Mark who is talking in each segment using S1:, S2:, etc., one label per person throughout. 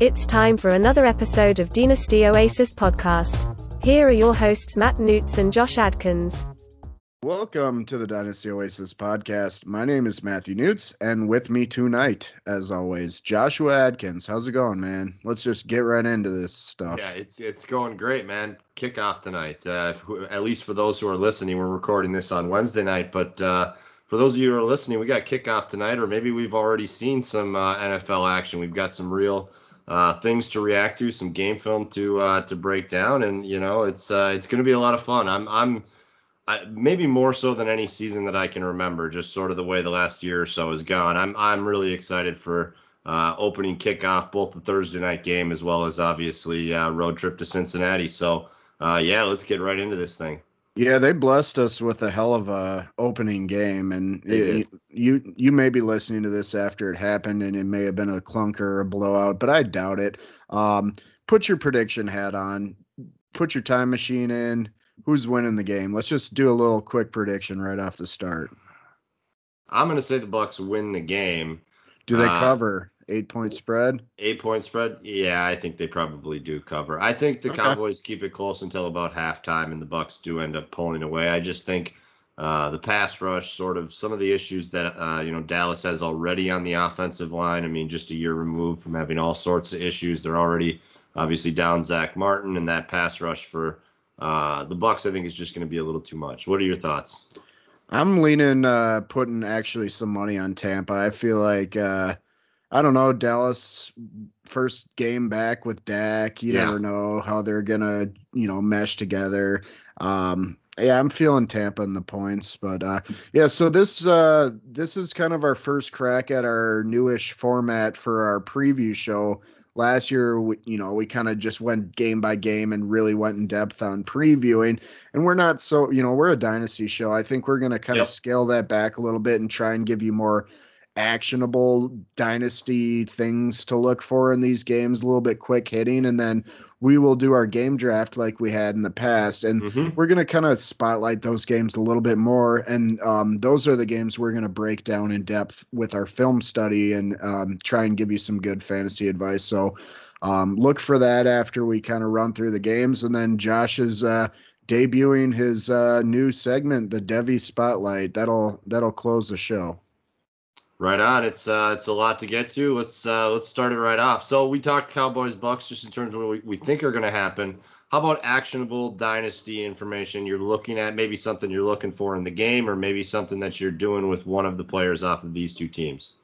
S1: It's time for another episode of Dynasty Oasis podcast. Here are your hosts, Matt Newts and Josh Adkins.
S2: Welcome to the Dynasty Oasis podcast. My name is Matthew Newts, and with me tonight, as always, Joshua Adkins. How's it going, man? Let's just get right into this stuff.
S3: Yeah, it's it's going great, man. Kickoff tonight. Uh, at least for those who are listening, we're recording this on Wednesday night, but uh, for those of you who are listening, we got kickoff tonight, or maybe we've already seen some uh, NFL action. We've got some real uh, things to react to, some game film to uh, to break down, and you know, it's uh, it's going to be a lot of fun. I'm I'm I, maybe more so than any season that I can remember. Just sort of the way the last year or so has gone. I'm I'm really excited for uh, opening kickoff, both the Thursday night game as well as obviously uh, road trip to Cincinnati. So uh, yeah, let's get right into this thing.
S2: Yeah, they blessed us with a hell of a opening game, and it, you you may be listening to this after it happened, and it may have been a clunker or a blowout, but I doubt it. Um, put your prediction hat on, put your time machine in who's winning the game? Let's just do a little quick prediction right off the start.
S3: I'm going to say the Bucks win the game.
S2: Do they uh, cover eight point spread?
S3: Eight point spread? Yeah, I think they probably do cover. I think the okay. Cowboys keep it close until about halftime, and the Bucks do end up pulling away. I just think uh, the pass rush, sort of some of the issues that uh, you know Dallas has already on the offensive line. I mean, just a year removed from having all sorts of issues, they're already obviously down Zach Martin, and that pass rush for uh, the Bucks, I think, is just going to be a little too much. What are your thoughts?
S2: I'm leaning, uh, putting actually some money on Tampa. I feel like, uh, I don't know, Dallas first game back with Dak. You yeah. never know how they're gonna, you know, mesh together. Um, yeah, I'm feeling Tampa in the points, but uh, yeah. So this uh, this is kind of our first crack at our newish format for our preview show last year we, you know we kind of just went game by game and really went in depth on previewing and we're not so you know we're a dynasty show i think we're going to kind of yep. scale that back a little bit and try and give you more actionable dynasty things to look for in these games a little bit quick hitting and then we will do our game draft like we had in the past. And mm-hmm. we're going to kind of spotlight those games a little bit more. And um, those are the games we're going to break down in depth with our film study and um, try and give you some good fantasy advice. So um, look for that after we kind of run through the games. And then josh is uh, debuting his uh, new segment the Devy spotlight. That'll that'll close the show
S3: Right on. It's uh, it's a lot to get to. Let's uh, let's start it right off. So we talked Cowboys Bucks just in terms of what we, we think are going to happen. How about actionable dynasty information you're looking at? Maybe something you're looking for in the game, or maybe something that you're doing with one of the players off of these two teams.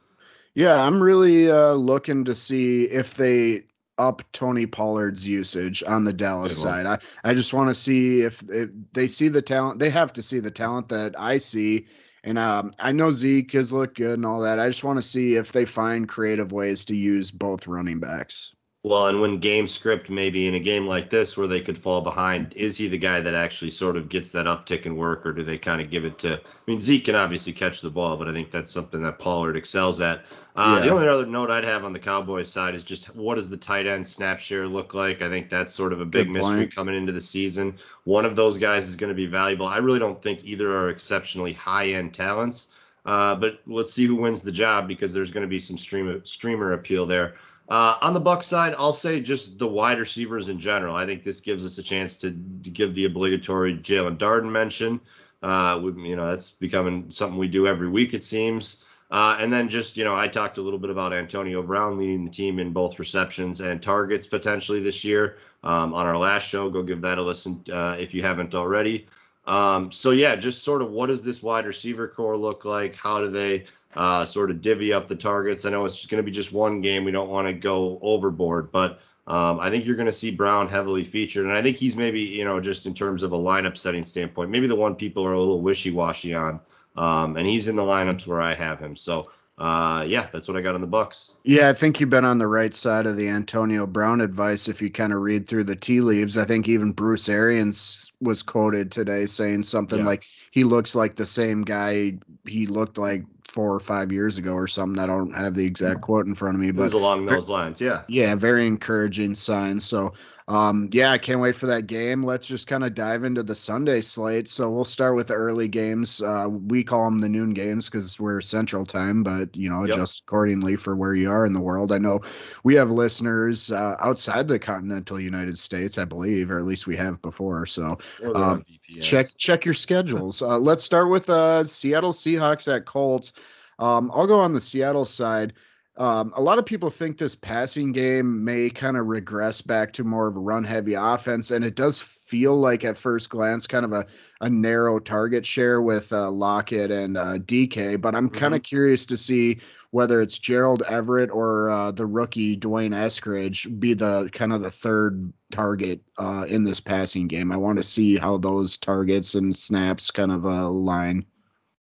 S2: Yeah, I'm really uh, looking to see if they up Tony Pollard's usage on the Dallas side. I, I just want to see if, if they see the talent. They have to see the talent that I see and um, I know Zeke has looked good and all that. I just want to see if they find creative ways to use both running backs.
S3: Well, and when game script, maybe in a game like this where they could fall behind, is he the guy that actually sort of gets that uptick in work, or do they kind of give it to? I mean, Zeke can obviously catch the ball, but I think that's something that Pollard excels at. Uh, yeah. The only other note I'd have on the Cowboys side is just what does the tight end snap share look like? I think that's sort of a big mystery coming into the season. One of those guys is going to be valuable. I really don't think either are exceptionally high end talents. Uh, but let's see who wins the job because there's going to be some streamer streamer appeal there. Uh, on the Buck side, I'll say just the wide receivers in general. I think this gives us a chance to, to give the obligatory Jaelon Darden mention. Uh, we, you know, that's becoming something we do every week, it seems. Uh, and then just, you know, I talked a little bit about Antonio Brown leading the team in both receptions and targets potentially this year um, on our last show. Go give that a listen uh, if you haven't already. Um, so, yeah, just sort of what does this wide receiver core look like? How do they uh, sort of divvy up the targets. I know it's going to be just one game. We don't want to go overboard, but um, I think you're going to see Brown heavily featured. And I think he's maybe, you know, just in terms of a lineup setting standpoint, maybe the one people are a little wishy washy on. Um, and he's in the lineups where I have him. So, uh, yeah, that's what I got on the Bucks.
S2: Yeah, I think you've been on the right side of the Antonio Brown advice. If you kind of read through the tea leaves, I think even Bruce Arians was quoted today saying something yeah. like he looks like the same guy he looked like four or five years ago or something. I don't have the exact quote in front of me, but
S3: along those lines, yeah.
S2: Yeah, very encouraging signs. So um, yeah, I can't wait for that game. Let's just kind of dive into the Sunday slate. So we'll start with the early games. Uh, we call them the noon games because we're Central Time, but you know, yep. just accordingly for where you are in the world. I know we have listeners uh, outside the continental United States, I believe, or at least we have before. So um, check check your schedules. Uh, let's start with uh, Seattle Seahawks at Colts. Um, I'll go on the Seattle side. Um, a lot of people think this passing game may kind of regress back to more of a run heavy offense, and it does feel like at first glance kind of a, a narrow target share with uh, Lockett and uh, DK. But I'm kind of mm-hmm. curious to see whether it's Gerald Everett or uh, the rookie D'Wayne Eskridge be the kind of the third target uh, in this passing game. I want to see how those targets and snaps kind of uh, line.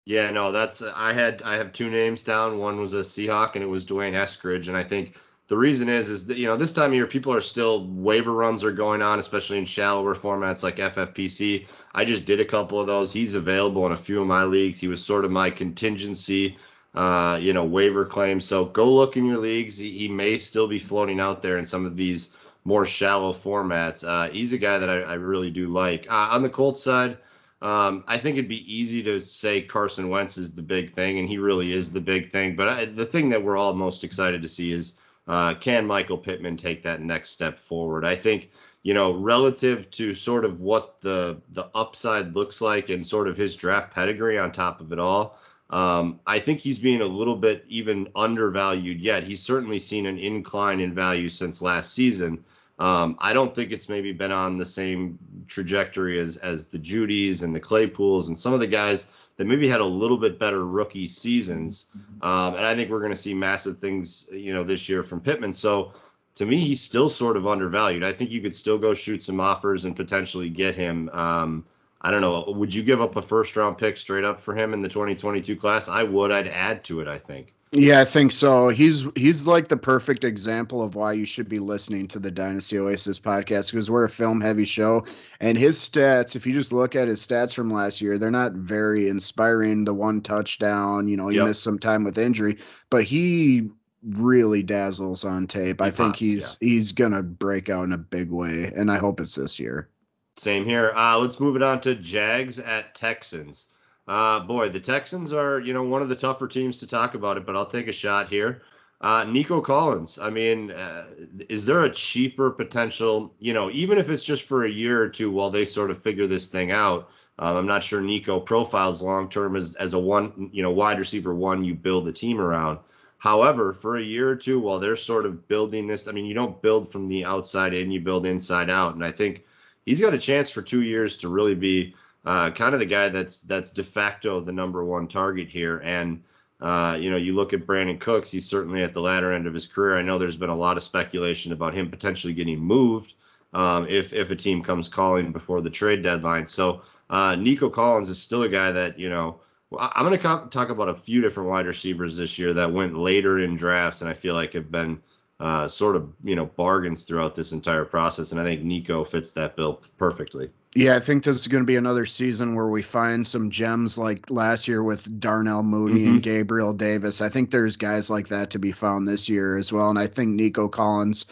S3: Yeah, no, that's I had I have two names down. One was a Seahawk, and it was D'Wayne Eskridge. And I think the reason is is that you know this time of year people are still waiver runs are going on, especially in shallower formats like FFPC. I just did a couple of those. He's available in a few of my leagues. He was sort of my contingency, uh, you know, waiver claim. So go look in your leagues. He, he, may still be floating out there in some of these more shallow formats. Uh, he's a guy that I, I really do like. Uh, on the Colts side. Um, I think it'd be easy to say Carson Wentz is the big thing, and he really is the big thing. But I, the thing that we're all most excited to see is uh, can Michael Pittman take that next step forward? I think you know relative to sort of what the the upside looks like and sort of his draft pedigree on top of it all. Um, I think he's being a little bit even undervalued yet. He's certainly seen an incline in value since last season. Um, I don't think it's maybe been on the same trajectory as as the Judys and the Claypools and some of the guys that maybe had a little bit better rookie seasons. Mm-hmm. Um, and I think we're going to see massive things, you know, this year from Pittman. So to me, he's still sort of undervalued. I think you could still go shoot some offers and potentially get him. Um, I don't know. Would you give up a first round pick straight up for him in the 2022 class? I would. I'd add to it. I think.
S2: Yeah, I think so. He's he's like the perfect example of why you should be listening to the Dynasty Oasis podcast because we're a film heavy show and his stats, if you just look at his stats from last year, they're not very inspiring. The one touchdown, you know, he yep. missed some time with injury, but he really dazzles on tape. He I think he's yeah. he's gonna break out in a big way, and I hope it's this year.
S3: Same here. Uh, let's move it on to Jags at Texans. Uh, boy, the Texans are, you know, one of the tougher teams to talk about it, but I'll take a shot here. Uh, Nico Collins. I mean, uh, is there a cheaper potential, you know, even if it's just for a year or two while they sort of figure this thing out? Um, I'm not sure Nico profiles long term as, as a one, you know, wide receiver one you build a team around. However, for a year or two while they're sort of building this, I mean, you don't build from the outside in, you build inside out. And I think he's got a chance for two years to really be uh, kind of the guy that's that's de facto the number one target here. And uh, you know, you look at Brandin Cooks; he's certainly at the latter end of his career. I know there's been a lot of speculation about him potentially getting moved um, if if a team comes calling before the trade deadline. So uh, Nico Collins is still a guy that you know. I'm going to talk about a few different wide receivers this year that went later in drafts, and I feel like have been uh, sort of you know bargains throughout this entire process. And I think Nico fits that bill perfectly.
S2: Yeah, I think this is going to be another season where we find some gems like last year with Darnell Mooney mm-hmm. and Gabriel Davis. I think there's guys like that to be found this year as well. And I think Nico Collins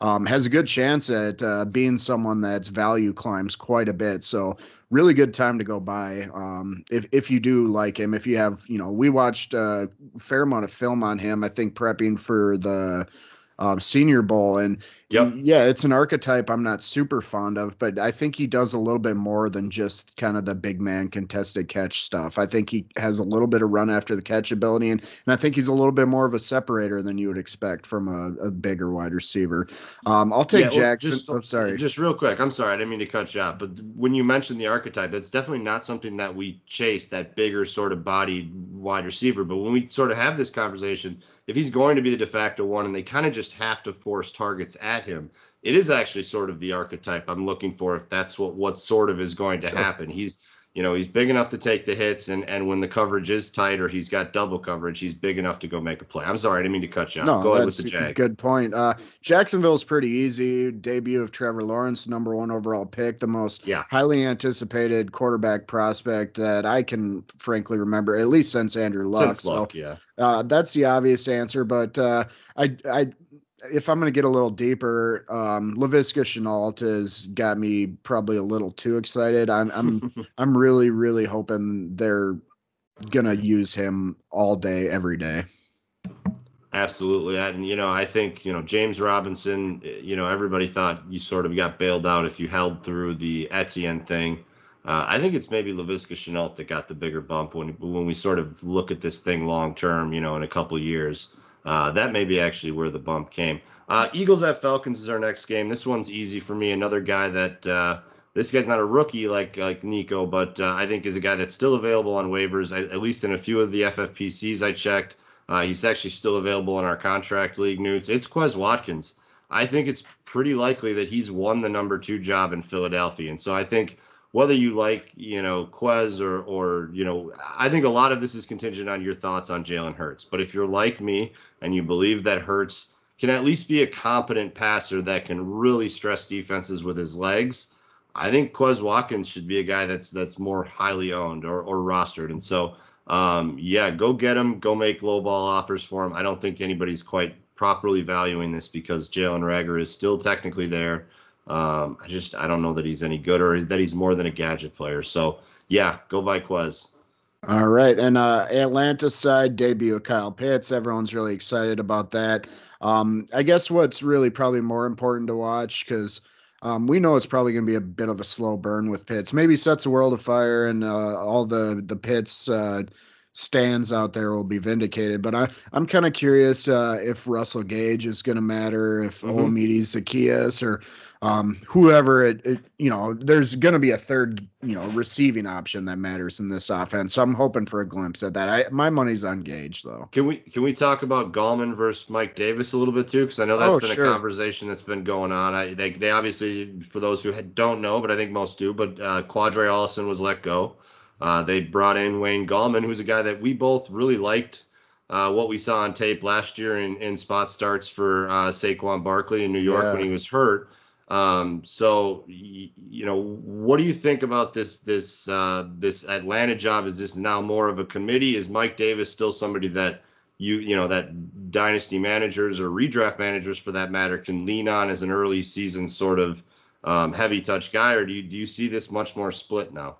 S2: um, has a good chance at uh, being someone that's value climbs quite a bit. So really good time to go by um, if if you do like him. If you have, you know, we watched a fair amount of film on him. I think prepping for the um, Senior Bowl, and yep. yeah, it's an archetype I'm not super fond of, but I think he does a little bit more than just kind of the big man contested catch stuff. I think he has a little bit of run after the catch ability, and, and I think he's a little bit more of a separator than you would expect from a, a bigger wide receiver. Um, I'll take yeah, Jackson. Well, just, oh, sorry,
S3: just real quick. I'm sorry, I didn't mean to cut you off, but when you mentioned the archetype, that's definitely not something that we chase. That bigger sort of bodied wide receiver, but when we sort of have this conversation if he's going to be the de facto one and they kind of just have to force targets at him, it is actually sort of the archetype I'm looking for if that's what what sort of is going to sure. happen. He's you know, he's big enough to take the hits, and and when the coverage is tight or he's got double coverage, he's big enough to go make a play. I'm sorry, I didn't mean to cut you off.
S2: No,
S3: go
S2: ahead with the Jag. Good point. Uh, Jacksonville's pretty easy. Debut of Trevor Lawrence, number one overall pick, the most
S3: yeah.
S2: highly anticipated quarterback prospect that I can frankly remember, at least since Andrew Luck.
S3: Since Luck,
S2: so,
S3: yeah.
S2: Uh, that's the obvious answer, but uh, I I if I'm going to get a little deeper, um, Laviska Shenault has got me probably a little too excited. I'm I'm I'm really really hoping they're going to use him all day every day.
S3: Absolutely, and you know I think you know James Robinson. You know everybody thought you sort of got bailed out if you held through the Etienne thing. Uh, I think it's maybe Laviska Shenault that got the bigger bump when when we sort of look at this thing long term. You know, in a couple years. Uh, that may be actually where the bump came. Uh, Eagles at Falcons is our next game. This one's easy for me. Another guy that uh, this guy's not a rookie like like Nico, but uh, I think is a guy that's still available on waivers. at least in a few of the FFPCs I checked. Uh, he's actually still available in our contract league Newts. It's Quez Watkins. I think it's pretty likely that he's won the number two job in Philadelphia, and so I think whether you like, you know, Quez or or you know, I think a lot of this is contingent on your thoughts on Jalen Hurts. But if you're like me and you believe that Hurts can at least be a competent passer that can really stress defenses with his legs, I think Quez Watkins should be a guy that's that's more highly owned or, or rostered. And so, um, yeah, go get him. Go make low ball offers for him. I don't think anybody's quite properly valuing this because Jalen Reagor is still technically there. Um, I just I don't know that he's any good or that he's more than a gadget player. So yeah, go buy Quez.
S2: All right, and uh, Atlanta side debut of Kyle Pitts. Everyone's really excited about that. Um, I guess what's really probably more important to watch because um, we know it's probably going to be a bit of a slow burn with Pitts. Maybe sets the world afire and uh, all the the Pitts uh, stands out there will be vindicated. But I, I'm kind of curious uh, if Russell Gage is going to matter, if mm-hmm. Olamide Zaccheaus or um, whoever it, it, you know, there's going to be a third, you know, receiving option that matters in this offense. So I'm hoping for a glimpse at that. I, my money's on Gage though.
S3: Can we can we talk about Gallman versus Mike Davis a little bit too? Because I know that's oh, been sure. a conversation that's been going on. I they, they obviously for those who don't know, but I think most do. But uh, Qadree Ollison was let go. Uh, they brought in Wayne Gallman, who's a guy that we both really liked. Uh, what we saw on tape last year in, in spot starts for uh, Saquon Barkley in New York yeah. when he was hurt. Um, so you know, what do you think about this this uh, this Atlanta job? Is this now more of a committee? Is Mike Davis still somebody that you you know that dynasty managers or redraft managers for that matter can lean on as an early season sort of um, heavy touch guy, or do you do you see this much more split now?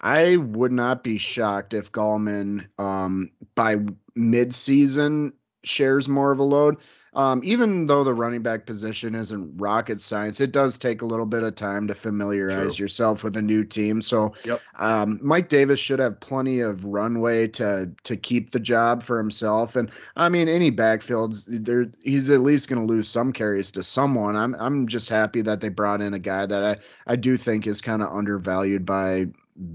S2: I would not be shocked if Gallman um, by mid-season shares more of a load. Um, even though the running back position isn't rocket science, it does take a little bit of time to familiarize True. yourself with a new team. So,
S3: yep.
S2: um, Mike Davis should have plenty of runway to to keep the job for himself. And I mean, any backfields, there he's at least going to lose some carries to someone. I'm I'm just happy that they brought in a guy that I I do think is kind of undervalued by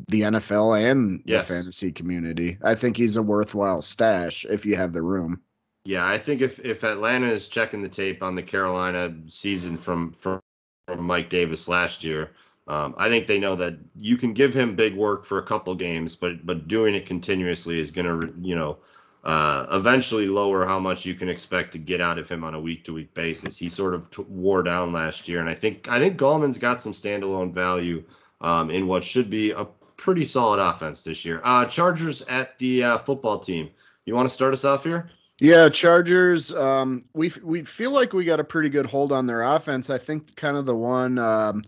S2: the NFL and yes. the fantasy community. I think he's a worthwhile stash if you have the room.
S3: Yeah, I think if if Atlanta is checking the tape on the Carolina season from from, from Mike Davis last year, um, I think they know that you can give him big work for a couple games, but but doing it continuously is going to you know uh, eventually lower how much you can expect to get out of him on a week to week basis. He sort of t- wore down last year, and I think I think Gallman's got some standalone value um, in what should be a pretty solid offense this year. Uh, Chargers at the uh, football team. You want to start us off here?
S2: Yeah, Chargers. Um, we we feel like we got a pretty good hold on their offense. I think kind of the one um,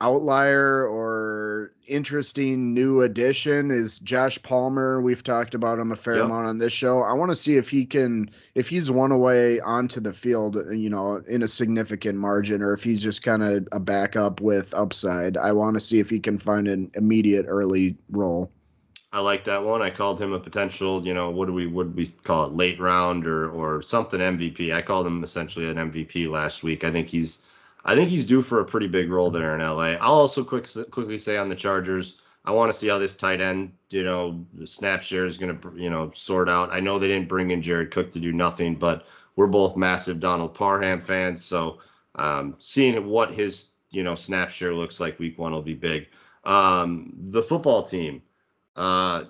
S2: outlier or interesting new addition is Josh Palmer. We've talked about him a fair yep. amount on this show. I want to see if he can, if he's one away onto the field, you know, in a significant margin, or if he's just kind of a backup with upside. I want to see if he can find an immediate early role.
S3: I like that one. I called him a potential, you know, what do we would we call it, late round or or something MVP. I called him essentially an MVP last week. I think he's I think he's due for a pretty big role there in LA. I'll also quick, quickly say on the Chargers, I want to see how this tight end, you know, the snap share is going to, you know, sort out. I know they didn't bring in Jared Cook to do nothing, but we're both massive Donald Parham fans, so um, seeing what his, you know, snap share looks like week one will be big. Um, the football team. Uh,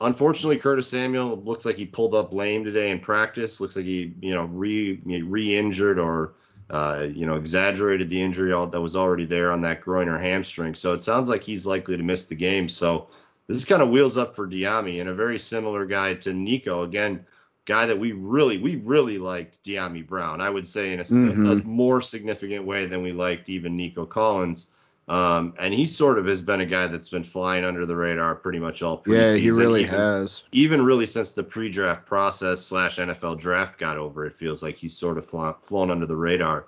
S3: unfortunately, Curtis Samuel looks like he pulled up lame today in practice. Looks like he, you know, re re-injured or uh, you know, exaggerated the injury that was already there on that groin or hamstring. So it sounds like he's likely to miss the game. So this is kind of wheels up for Dyami and a very similar guy to Nico. Again, guy that we really, we really liked Dyami Brown. I would say in a, mm-hmm. a, more significant way than we liked even Nico Collins. Um, and he sort of has been a guy that's been flying under the radar pretty much all preseason.
S2: Yeah, he really
S3: even,
S2: has.
S3: Even really since the pre-draft process slash NFL draft got over, it feels like he's sort of flown, flown under the radar.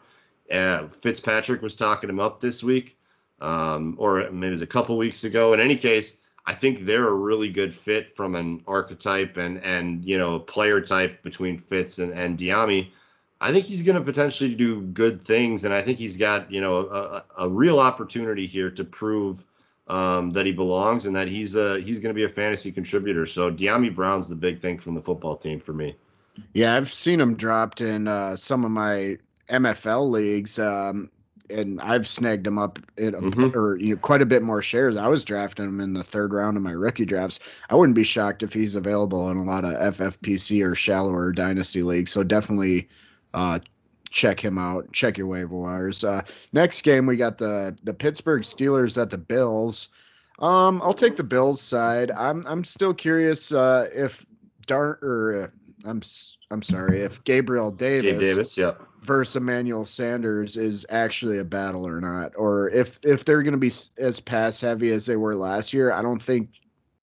S3: Uh, Fitzpatrick was talking him up this week, um, or maybe it was a couple weeks ago. In any case, I think they're a really good fit from an archetype and and you know player type between Fitz and and Dyami. I think he's going to potentially do good things, and I think he's got you know a, a real opportunity here to prove um, that he belongs and that he's a he's going to be a fantasy contributor. So Dyami Brown's the big thing from the football team for me.
S2: Yeah, I've seen him dropped in uh, some of my MFL leagues, um, and I've snagged him up in a, mm-hmm. or you know, quite a bit more shares. I was drafting him in the third round of my rookie drafts. I wouldn't be shocked if he's available in a lot of FFPC or shallower dynasty leagues. So definitely uh, check him out. Check your waiver wires. Uh, next game, we got the the Pittsburgh Steelers at the Bills. Um, I'll take the Bills side. I'm I'm still curious uh, if Dart or uh, I'm I'm sorry if Gabriel Davis,
S3: Gabe Davis, yeah,
S2: versus Emmanuel Sanders is actually a battle or not, or if if they're going to be as pass heavy as they were last year. I don't think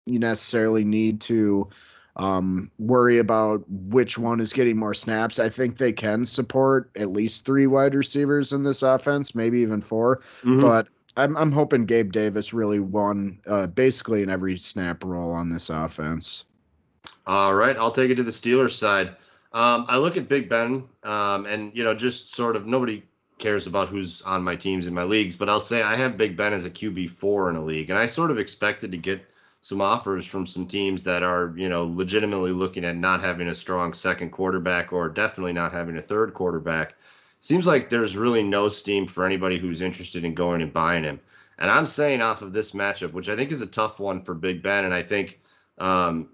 S2: you necessarily need to um, worry about which one is getting more snaps. I think they can support at least three wide receivers in this offense, maybe even 4 mm-hmm. But I'm I'm hoping Gabe Davis really won uh, basically in every snap role on this offense.
S3: All right, I'll take it to the Steelers side. Um, I look at Big Ben, um, and you know, just sort of nobody cares about who's on my teams in my leagues, but I'll say I have Big Ben as a QB four in a league, and I sort of expected to get some offers from some teams that are, you know, legitimately looking at not having a strong second quarterback or definitely not having a third quarterback. Seems like there's really no steam for anybody who's interested in going and buying him. And I'm saying off of this matchup, which I think is a tough one for Big Ben, and I think um,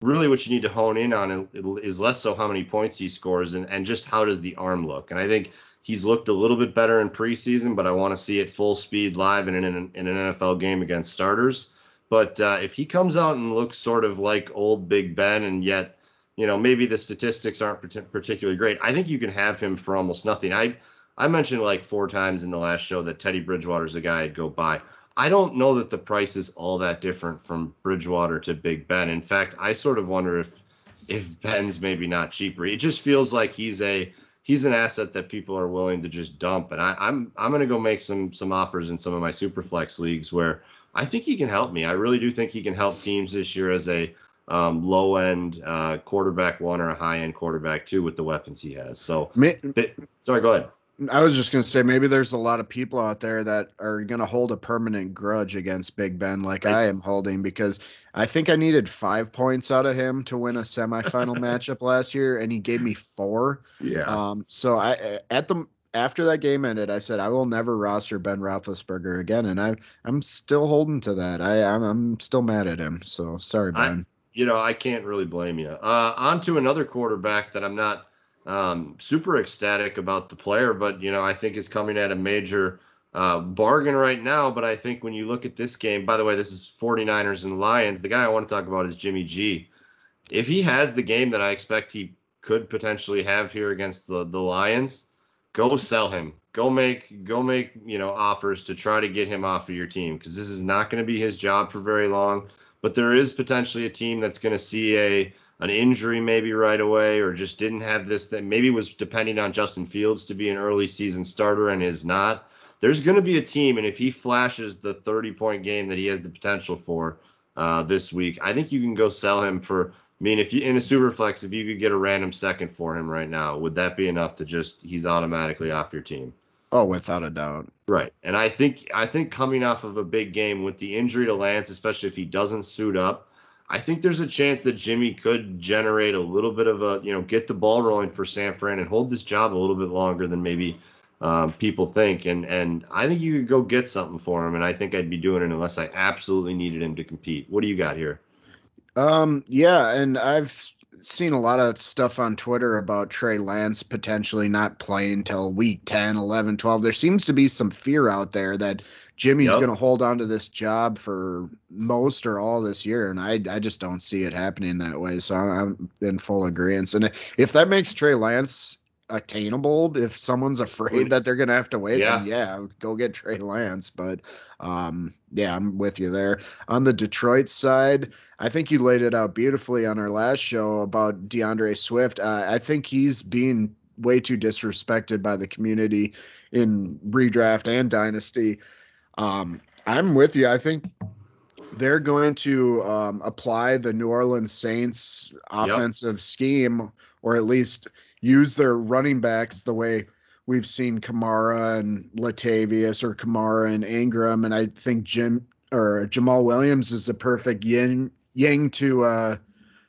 S3: really what you need to hone in on is less so how many points he scores and, and just how does the arm look. And I think he's looked a little bit better in preseason, but I want to see it full speed live in an, in an NFL game against starters. But uh, if he comes out and looks sort of like old Big Ben, and yet, you know, maybe the statistics aren't particularly great, I think you can have him for almost nothing. I I mentioned like four times in the last show that Teddy Bridgewater's the guy I'd go buy. I don't know that the price is all that different from Bridgewater to Big Ben. In fact, I sort of wonder if if Ben's maybe not cheaper. It just feels like he's a he's an asset that people are willing to just dump. And I, I'm I'm gonna go make some some offers in some of my superflex leagues where I think he can help me. I really do think he can help teams this year as a um, low end uh, quarterback one or a high end quarterback two with the weapons he has. So, May- sorry, go ahead.
S2: I was just going to say maybe there's a lot of people out there that are going to hold a permanent grudge against Big Ben like. I am holding because I think I needed 5 points out of him to win a semifinal matchup last year and he gave me 4.
S3: Yeah.
S2: Um so I at the after that game ended, I said I will never roster Ben Roethlisberger again, and I I'm still holding to that. I I'm, I'm still mad at him. So sorry, Ben.
S3: I, you know I can't really blame you. Uh, on to another quarterback that I'm not um, super ecstatic about the player, but you know I think is coming at a major uh, bargain right now. But I think when you look at this game, by the way, this is 49ers and Lions. The guy I want to talk about is Jimmy G. If he has the game that I expect he could potentially have here against the the Lions go sell him. Go make go make you know offers to try to get him off of your team because this is not going to be his job for very long. But there is potentially a team that's going to see a an injury maybe right away or just didn't have this that maybe was depending on Justin Fields to be an early season starter and is not. There's going to be a team, and if he flashes the 30 point game that he has the potential for uh, this week, I think you can go sell him for I mean, if you in a super flex, if you could get a random second for him right now, would that be enough to just he's automatically off your team?
S2: Oh, without a doubt.
S3: Right. And I think I think coming off of a big game with the injury to Lance, especially if he doesn't suit up, I think there's a chance that Jimmy could generate a little bit of a, you know, get the ball rolling for San Fran and hold this job a little bit longer than maybe um, people think. And and I think you could go get something for him, and I think I'd be doing it unless I absolutely needed him to compete. What do you got here?
S2: Um, yeah, and I've seen a lot of stuff on Twitter about Trey Lance potentially not playing till week 10, 11, 12. There seems to be some fear out there that Jimmy's yep. going to hold on to this job for most or all this year, and I I just don't see it happening that way. So I'm, I'm in full agreement. And if that makes Trey Lance attainable if someone's afraid that they're gonna have to wait yeah, yeah go get Trey Lance but um yeah I'm with you there. On the Detroit side I think you laid it out beautifully on our last show about DeAndre Swift. Uh, I think he's being way too disrespected by the community in redraft and dynasty. Um I'm with you. I think they're going to um, apply the New Orleans Saints offensive yep. scheme or at least use their running backs the way we've seen Kamara and Latavius or Kamara and Ingram. And I think Jim or Jamaal Williams is the perfect yin yang to uh,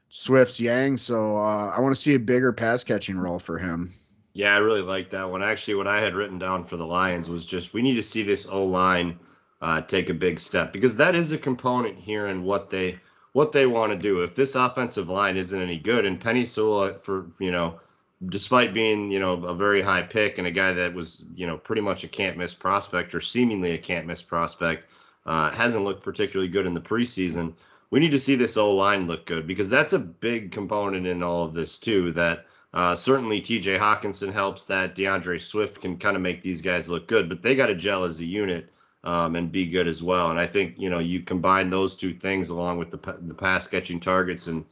S2: Swift's yang. So uh, I want to see a bigger pass catching role for him.
S3: Yeah, I really like that one. Actually, what I had written down for the Lions was just we need to see this O line uh, take a big step because that is a component here in what they what they want to do. If this offensive line isn't any good, and Penei Sewell for you know despite being you know a very high pick and a guy that was you know pretty much a can't miss prospect or seemingly a can't miss prospect, uh, hasn't looked particularly good in the preseason. We need to see this O line look good because that's a big component in all of this too. That uh, certainly T.J. Hockenson helps. That DeAndre Swift can kind of make these guys look good, but they got to gel as a unit. Um, and be good as well. And I think you know you combine those two things along with the the pass catching targets and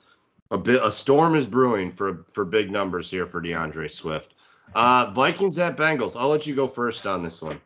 S3: a bit a storm is brewing for for big numbers here for DeAndre Swift. Uh, Vikings at Bengals. I'll let you go first on this one.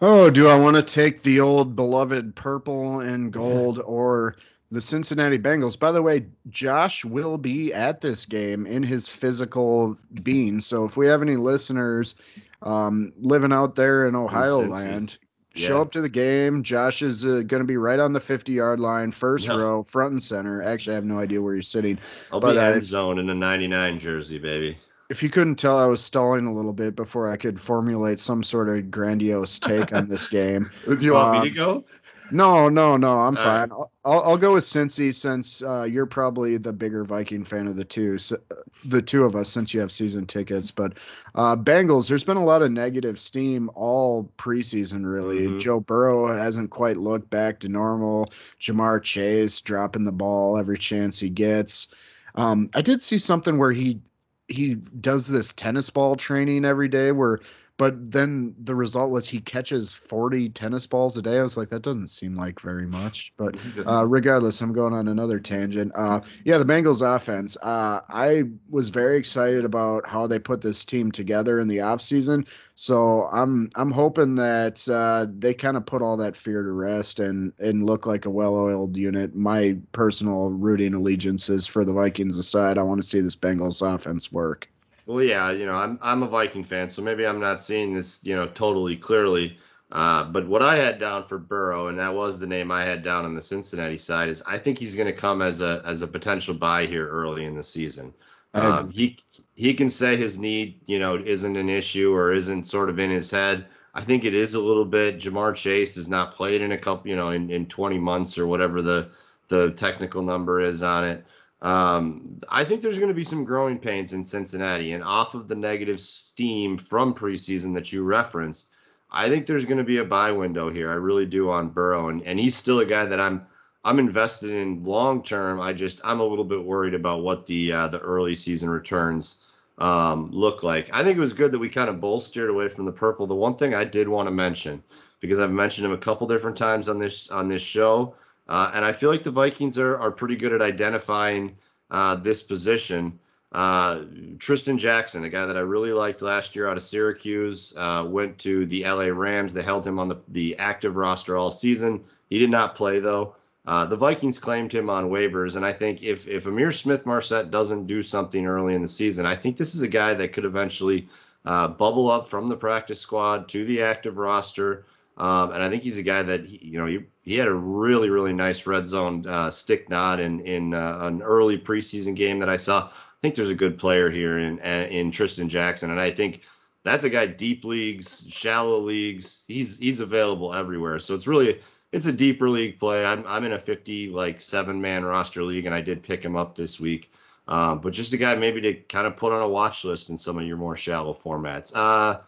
S2: Oh, do I want to take the old beloved purple and gold or the Cincinnati Bengals? By the way, Josh will be at this game in his physical being. So if we have any listeners um, living out there in Ohio land, yeah. Show up to the game. Josh is uh, going to be right on the 50 yard line, first row, front and center. Actually, I have no idea where you're sitting.
S3: I'll but, be end uh, zone in a 99 jersey, baby.
S2: If you couldn't tell, I was stalling a little bit before I could formulate some sort of grandiose take on this game.
S3: Do you want me to um, go?
S2: No, no, no. I'm All fine. Right. I'll, I'll go with Cincy since uh, you're probably the bigger Viking fan of the two, so, uh, the two of us, since you have season tickets. But uh, Bengals, there's been a lot of negative steam all preseason. Really, mm-hmm. Joe Burrow hasn't quite looked back to normal. Ja'Marr Chase dropping the ball every chance he gets. Um, I did see something where he he does this tennis ball training every day where but then the result was he catches 40 tennis balls a day. I was like, that doesn't seem like very much. But uh, regardless, I'm going on another tangent. Uh, yeah, the Bengals offense. Uh, I was very excited about how they put this team together in the offseason. So I'm I'm hoping that uh, they kind of put all that fear to rest and and look like a well-oiled unit. My personal rooting allegiances for the Vikings aside, I want to see this Bengals offense work.
S3: Well, yeah, you know, I'm I'm a Viking fan, so maybe I'm not seeing this, you know, totally clearly. Uh, but what I had down for Burrow, and that was the name I had down on the Cincinnati side, is I think he's going to come as a as a potential buy here early in the season. Um, he he can say his need, you know, isn't an issue or isn't sort of in his head. I think it is a little bit. Ja'Marr Chase has not played in a couple, you know, in, in 20 months or whatever the the technical number is on it. Um, I think there's going to be some growing pains in Cincinnati, and off of the negative steam from preseason that you referenced, I think there's going to be a buy window here. I really do on Burrow, and, and he's still a guy that I'm I'm invested in long term. I just I'm a little bit worried about what the uh, the early season returns um, look like. I think it was good that we kind of both steered away from the purple. The one thing I did want to mention because I've mentioned him a couple different times on this on this show uh, and I feel like the Vikings are, are pretty good at identifying uh, this position. Uh, Trishton Jackson, a guy that I really liked last year out of Syracuse, uh, went to the LA Rams. They held him on the, the active roster all season. He did not play, though. Uh, the Vikings claimed him on waivers, and I think if if Ihmir Smith-Marsette doesn't do something early in the season, I think this is a guy that could eventually uh, bubble up from the practice squad to the active roster. Um, and I think he's a guy that he, you know he, he had a really really nice red zone uh, stick nod in in uh, an early preseason game that I saw. I think there's a good player here in in Trishton Jackson, and I think that's a guy deep leagues, shallow leagues. He's he's available everywhere. So it's really it's a deeper league play. I'm I'm in a 50 like seven man roster league, and I did pick him up this week. Um, but just a guy maybe to kind of put on a watch list in some of your more shallow formats. Uh,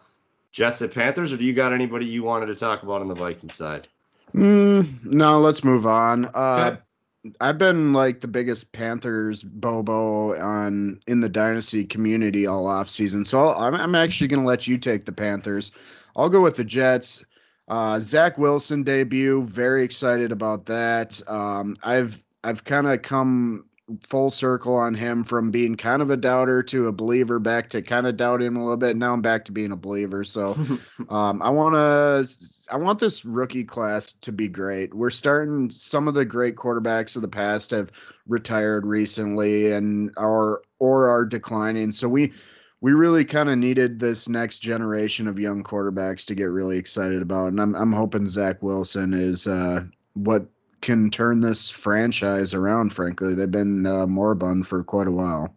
S3: Jets at Panthers, or do you got anybody you wanted to talk about on the Viking side?
S2: Mm, no, let's move on. Uh, okay. I've been like the biggest Panthers bobo on in the dynasty community all off season, so I'm, I'm actually going to let you take the Panthers. I'll go with the Jets. Uh, Zach Wilson debut, very excited about that. Um, I've I've kind of come full circle on him from being kind of a doubter to a believer back to kind of doubting him a little bit. Now I'm back to being a believer. So um, I want to I want this rookie class to be great. We're starting some of the great quarterbacks of the past have retired recently and are or are declining. So we we really kind of needed this next generation of young quarterbacks to get really excited about. And I'm I'm hoping Zach Wilson is uh, what can turn this franchise around. Frankly, they've been uh, moribund for quite a while.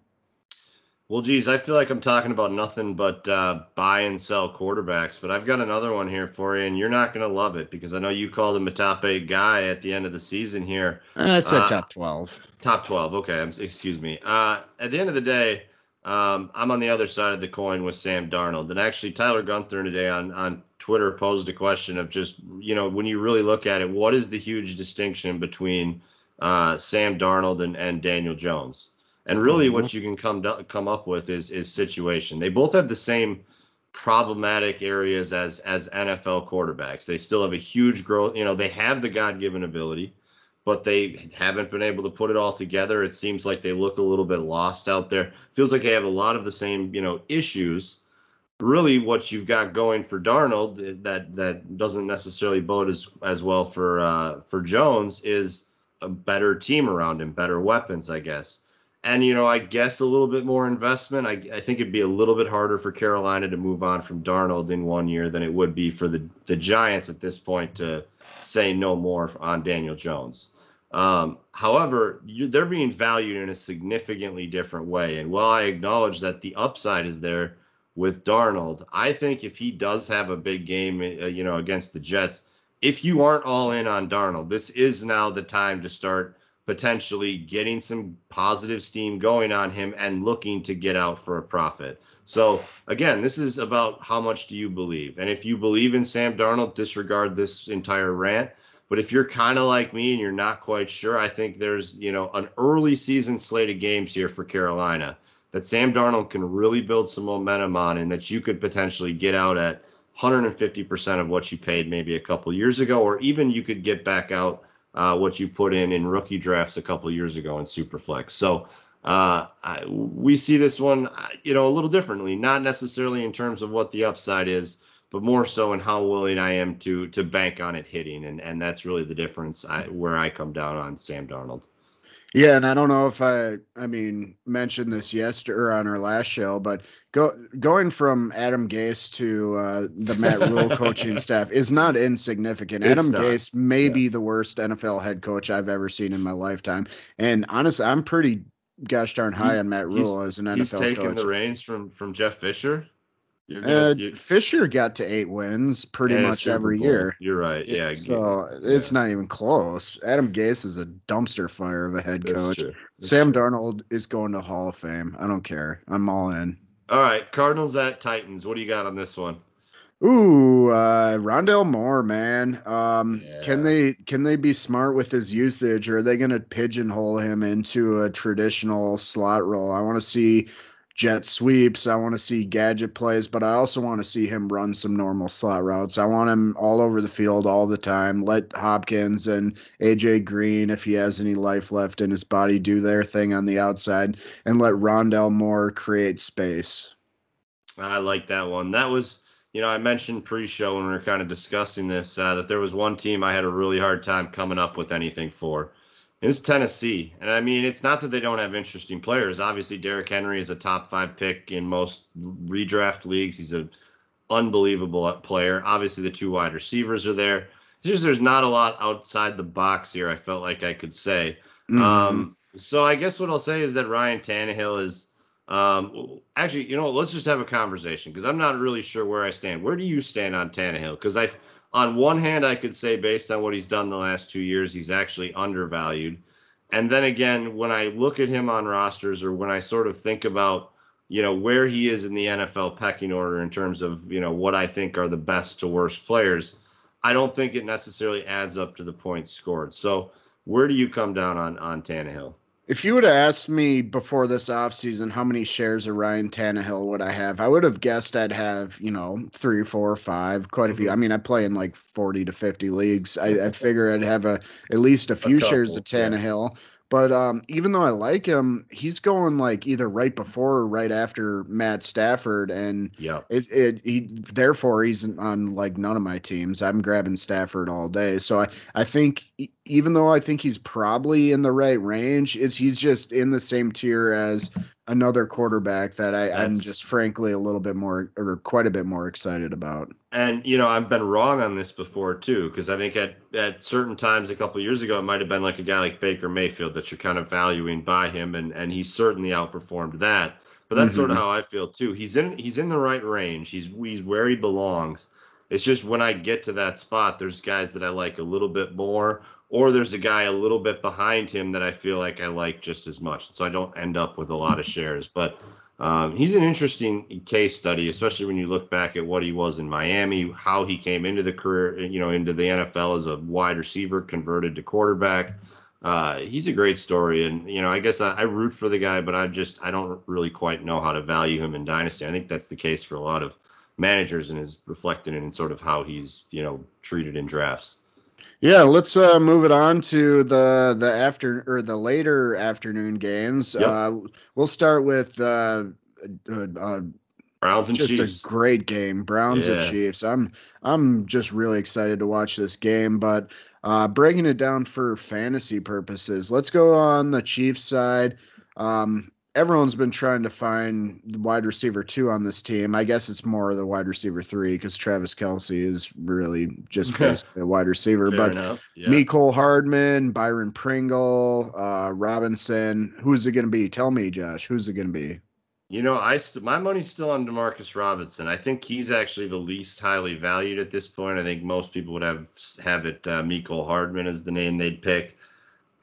S3: Well, geez, I feel like I'm talking about nothing but uh, buy and sell quarterbacks, but I've got another one here for you, and you're not going to love it because I know you called him a top eight guy at the end of the season here.
S2: I said uh, top 12.
S3: Top 12. Okay. Excuse me. Uh, at the end of the day, um, I'm on the other side of the coin with Sam Darnold. And actually, Tyler Gunther today on, on Twitter posed a question of just, you know, when you really look at it, what is the huge distinction between uh, Sam Darnold and, and Daniel Jones? And really, mm-hmm. what you can come come up with is is situation. They both have the same problematic areas as as NFL quarterbacks. They still have a huge growth. You know, they have the God given ability but they haven't been able to put it all together. It seems like they look a little bit lost out there. Feels like they have a lot of the same, you know, issues. Really, what you've got going for Darnold eh, that that doesn't necessarily bode as as well for uh, for Jones is a better team around him, better weapons, I guess. And you know, I guess a little bit more investment. I, I think it'd be a little bit harder for Carolina to move on from Darnold in one year than it would be for the the Giants at this point to say no more on Daniel Jones. Um, however, you, they're being valued in a significantly different way. And while I acknowledge that the upside is there with Darnold, I think if he does have a big game, uh, you know, against the Jets, if you aren't all in on Darnold, this is now the time to start potentially getting some positive steam going on him and looking to get out for a profit. So again, this is about how much do you believe? And if you believe in Sam Darnold, disregard this entire rant but if you're kind of like me and you're not quite sure, I think there's, you know, an early season slate of games here for Carolina that Sam Darnold can really build some momentum on and that you could potentially get out at 150% of what you paid maybe a couple years ago, or even you could get back out uh, what you put in in rookie drafts a couple years ago in Superflex. So uh, I, we see this one, uh, you know, a little differently, not necessarily in terms of what the upside is, but more so in how willing I am to to bank on it hitting, and and that's really the difference I, where I come down on Sam Darnold.
S2: Yeah, and I don't know if I I mean mentioned this yesterday on our last show, but go going from Adam Gase to uh, the Matt Rhule coaching staff is not insignificant. It's Adam not. Gase may yes. be the worst NFL head coach I've ever seen in my lifetime, and honestly, I'm pretty gosh darn high he's, on Matt Rhule as an NFL
S3: he's
S2: taking
S3: coach. the reins from from Jeff Fisher.
S2: Gonna, uh, Fisher got to eight wins pretty much every Bowl. year.
S3: You're right. Yeah.
S2: So yeah. it's not even close. Adam Gase is a dumpster fire of a head coach. Sam true. Darnold is going to Hall of Fame. I don't care. I'm all in.
S3: All right, Cardinals at Titans. What do you got on this one?
S2: Ooh, uh, Rondale Moore, man. Um, yeah. Can they can they be smart with his usage, or are they going to pigeonhole him into a traditional slot role? I want to see jet sweeps. I want to see gadget plays, but I also want to see him run some normal slot routes. I want him all over the field all the time. Let Hopkins and AJ Green, if he has any life left in his body, do their thing on the outside and let Rondale Moore create space.
S3: I like that one. That was, you know, I mentioned pre-show when we were kind of discussing this uh, that there was one team I had a really hard time coming up with anything for it's Tennessee. And I mean, it's not that they don't have interesting players. Obviously, Derrick Henry is a top five pick in most redraft leagues. He's an unbelievable player. Obviously, the two wide receivers are there. It's just there's not a lot outside the box here, I felt like I could say. Mm-hmm. Um, so I guess what I'll say is that Ryan Tannehill is Um, actually, you know, let's just have a conversation because I'm not really sure where I stand. Where do you stand on Tannehill? Because I, on one hand, I could say based on what he's done the last two years, he's actually undervalued. And then again, when I look at him on rosters or when I sort of think about, you know, where he is in the NFL pecking order in terms of, you know, what I think are the best to worst players, I don't think it necessarily adds up to the points scored. So where do you come down on on Tannehill?
S2: If you would have asked me before this offseason how many shares of Ryan Tannehill would I have, I would have guessed I'd have, you know, three, four, five, quite a few. Mm-hmm. I mean, I play in like 40 to 50 leagues. I, I figure I'd have a at least a few a couple, shares of Tannehill. Yeah. But um, even though I like him, he's going like either right before or right after Matt Stafford, and
S3: yeah,
S2: it, it he therefore he's on like none of my teams. I'm grabbing Stafford all day. So I I think even though I think he's probably in the right range, is he's just in the same tier as another quarterback that I, I'm just frankly a little bit more or quite a bit more excited about.
S3: And you know, I've been wrong on this before too, because I think at at certain times a couple years ago, it might have been like a guy like Baker Mayfield that you're kind of valuing by him, and and he certainly outperformed that. But that's mm-hmm. sort of how I feel too. He's in he's in the right range. He's he's where he belongs. It's just when I get to that spot, there's guys that I like a little bit more, or there's a guy a little bit behind him that I feel like I like just as much. So I don't end up with a lot of shares. But um, he's an interesting case study, especially when you look back at what he was in Miami, how he came into the career, you know, into the NFL as a wide receiver, converted to quarterback. Uh, he's a great story, and you know, I guess I, I, root for the guy, but I just I don't really quite know how to value him in dynasty. I think that's the case for a lot of managers, and is reflected in sort of how he's you know treated in drafts.
S2: Yeah, let's uh, move it on to the the after or the later afternoon games. Yep. Uh, we'll start with uh, uh, uh
S3: Browns and Chiefs.
S2: just
S3: Chiefs.
S2: a great game, Browns yeah. and Chiefs. I'm I'm just really excited to watch this game, but uh, breaking it down for fantasy purposes, let's go on the Chiefs side. Um, everyone's been trying to find the wide receiver two on this team. I guess it's more the wide receiver three because Travis Kelce is really just basically a wide receiver. Fair but yeah. Mecole Hardman, Byron Pringle, uh, Robinson. Who's it going to be? Tell me, Josh. Who's it going to be?
S3: You know, I st- my money's still on Demarcus Robinson. I think he's actually the least highly valued at this point. I think most people would have have it uh, Mecole Hardman is the name they'd pick.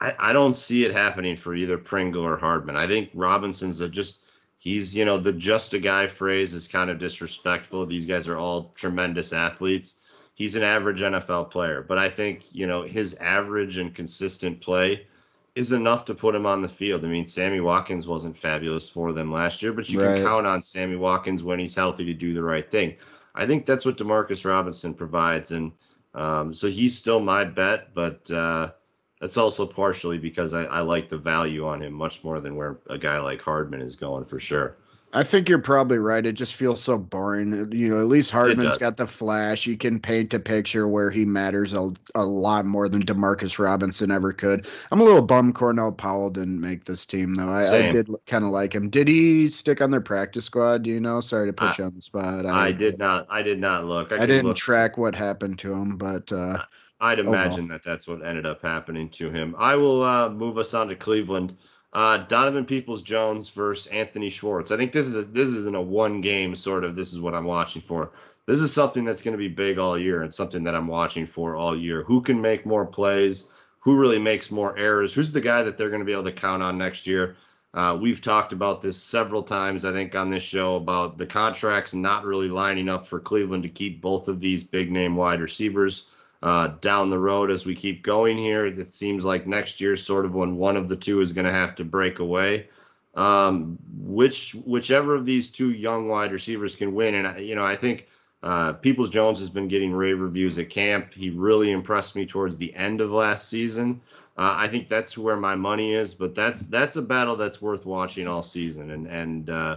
S3: I, I don't see it happening for either Pringle or Hardman. I think Robinson's a just he's you know the just a guy phrase is kind of disrespectful. These guys are all tremendous athletes. He's an average NFL player, but I think you know his average and consistent play is enough to put him on the field. I mean, Sammy Watkins wasn't fabulous for them last year, but you right. can count on Sammy Watkins when he's healthy to do the right thing. I think that's what Demarcus Robinson provides, and um, so he's still my bet. But uh, that's also partially because I, I like the value on him much more than where a guy like Hardman is going for sure.
S2: I think you're probably right. It just feels so boring. You know, at least Hardman's got the flash. He can paint a picture where he matters a, a lot more than Demarcus Robinson ever could. I'm a little bummed Cornell Powell didn't make this team, though. I, I did kind of like him. Did he stick on their practice squad? Do you know? Sorry to put I, you on the spot.
S3: I, I, did not. I did not look.
S2: I, didn't look. track what happened to him, but uh,
S3: I'd imagine oh, well. that that's what ended up happening to him. I will uh, move us on to Cleveland. Uh, Donovan Peoples Jones versus Anthony Schwartz. I think this is a, this isn't a one game sort of. This is what I'm watching for. This is something that's going to be big all year and something that I'm watching for all year. Who can make more plays? Who really makes more errors? Who's the guy that they're going to be able to count on next year? Uh, we've talked about this several times, I think, on this show about the contracts not really lining up for Cleveland to keep both of these big name wide receivers uh, down the road as we keep going here. It seems like next year, sort of when one of the two is going to have to break away. Um, which whichever of these two young wide receivers can win, and you know, I think uh, Peoples Jones has been getting rave reviews at camp. He really impressed me towards the end of last season. Uh, I think that's where my money is, but that's that's a battle that's worth watching all season, and and uh,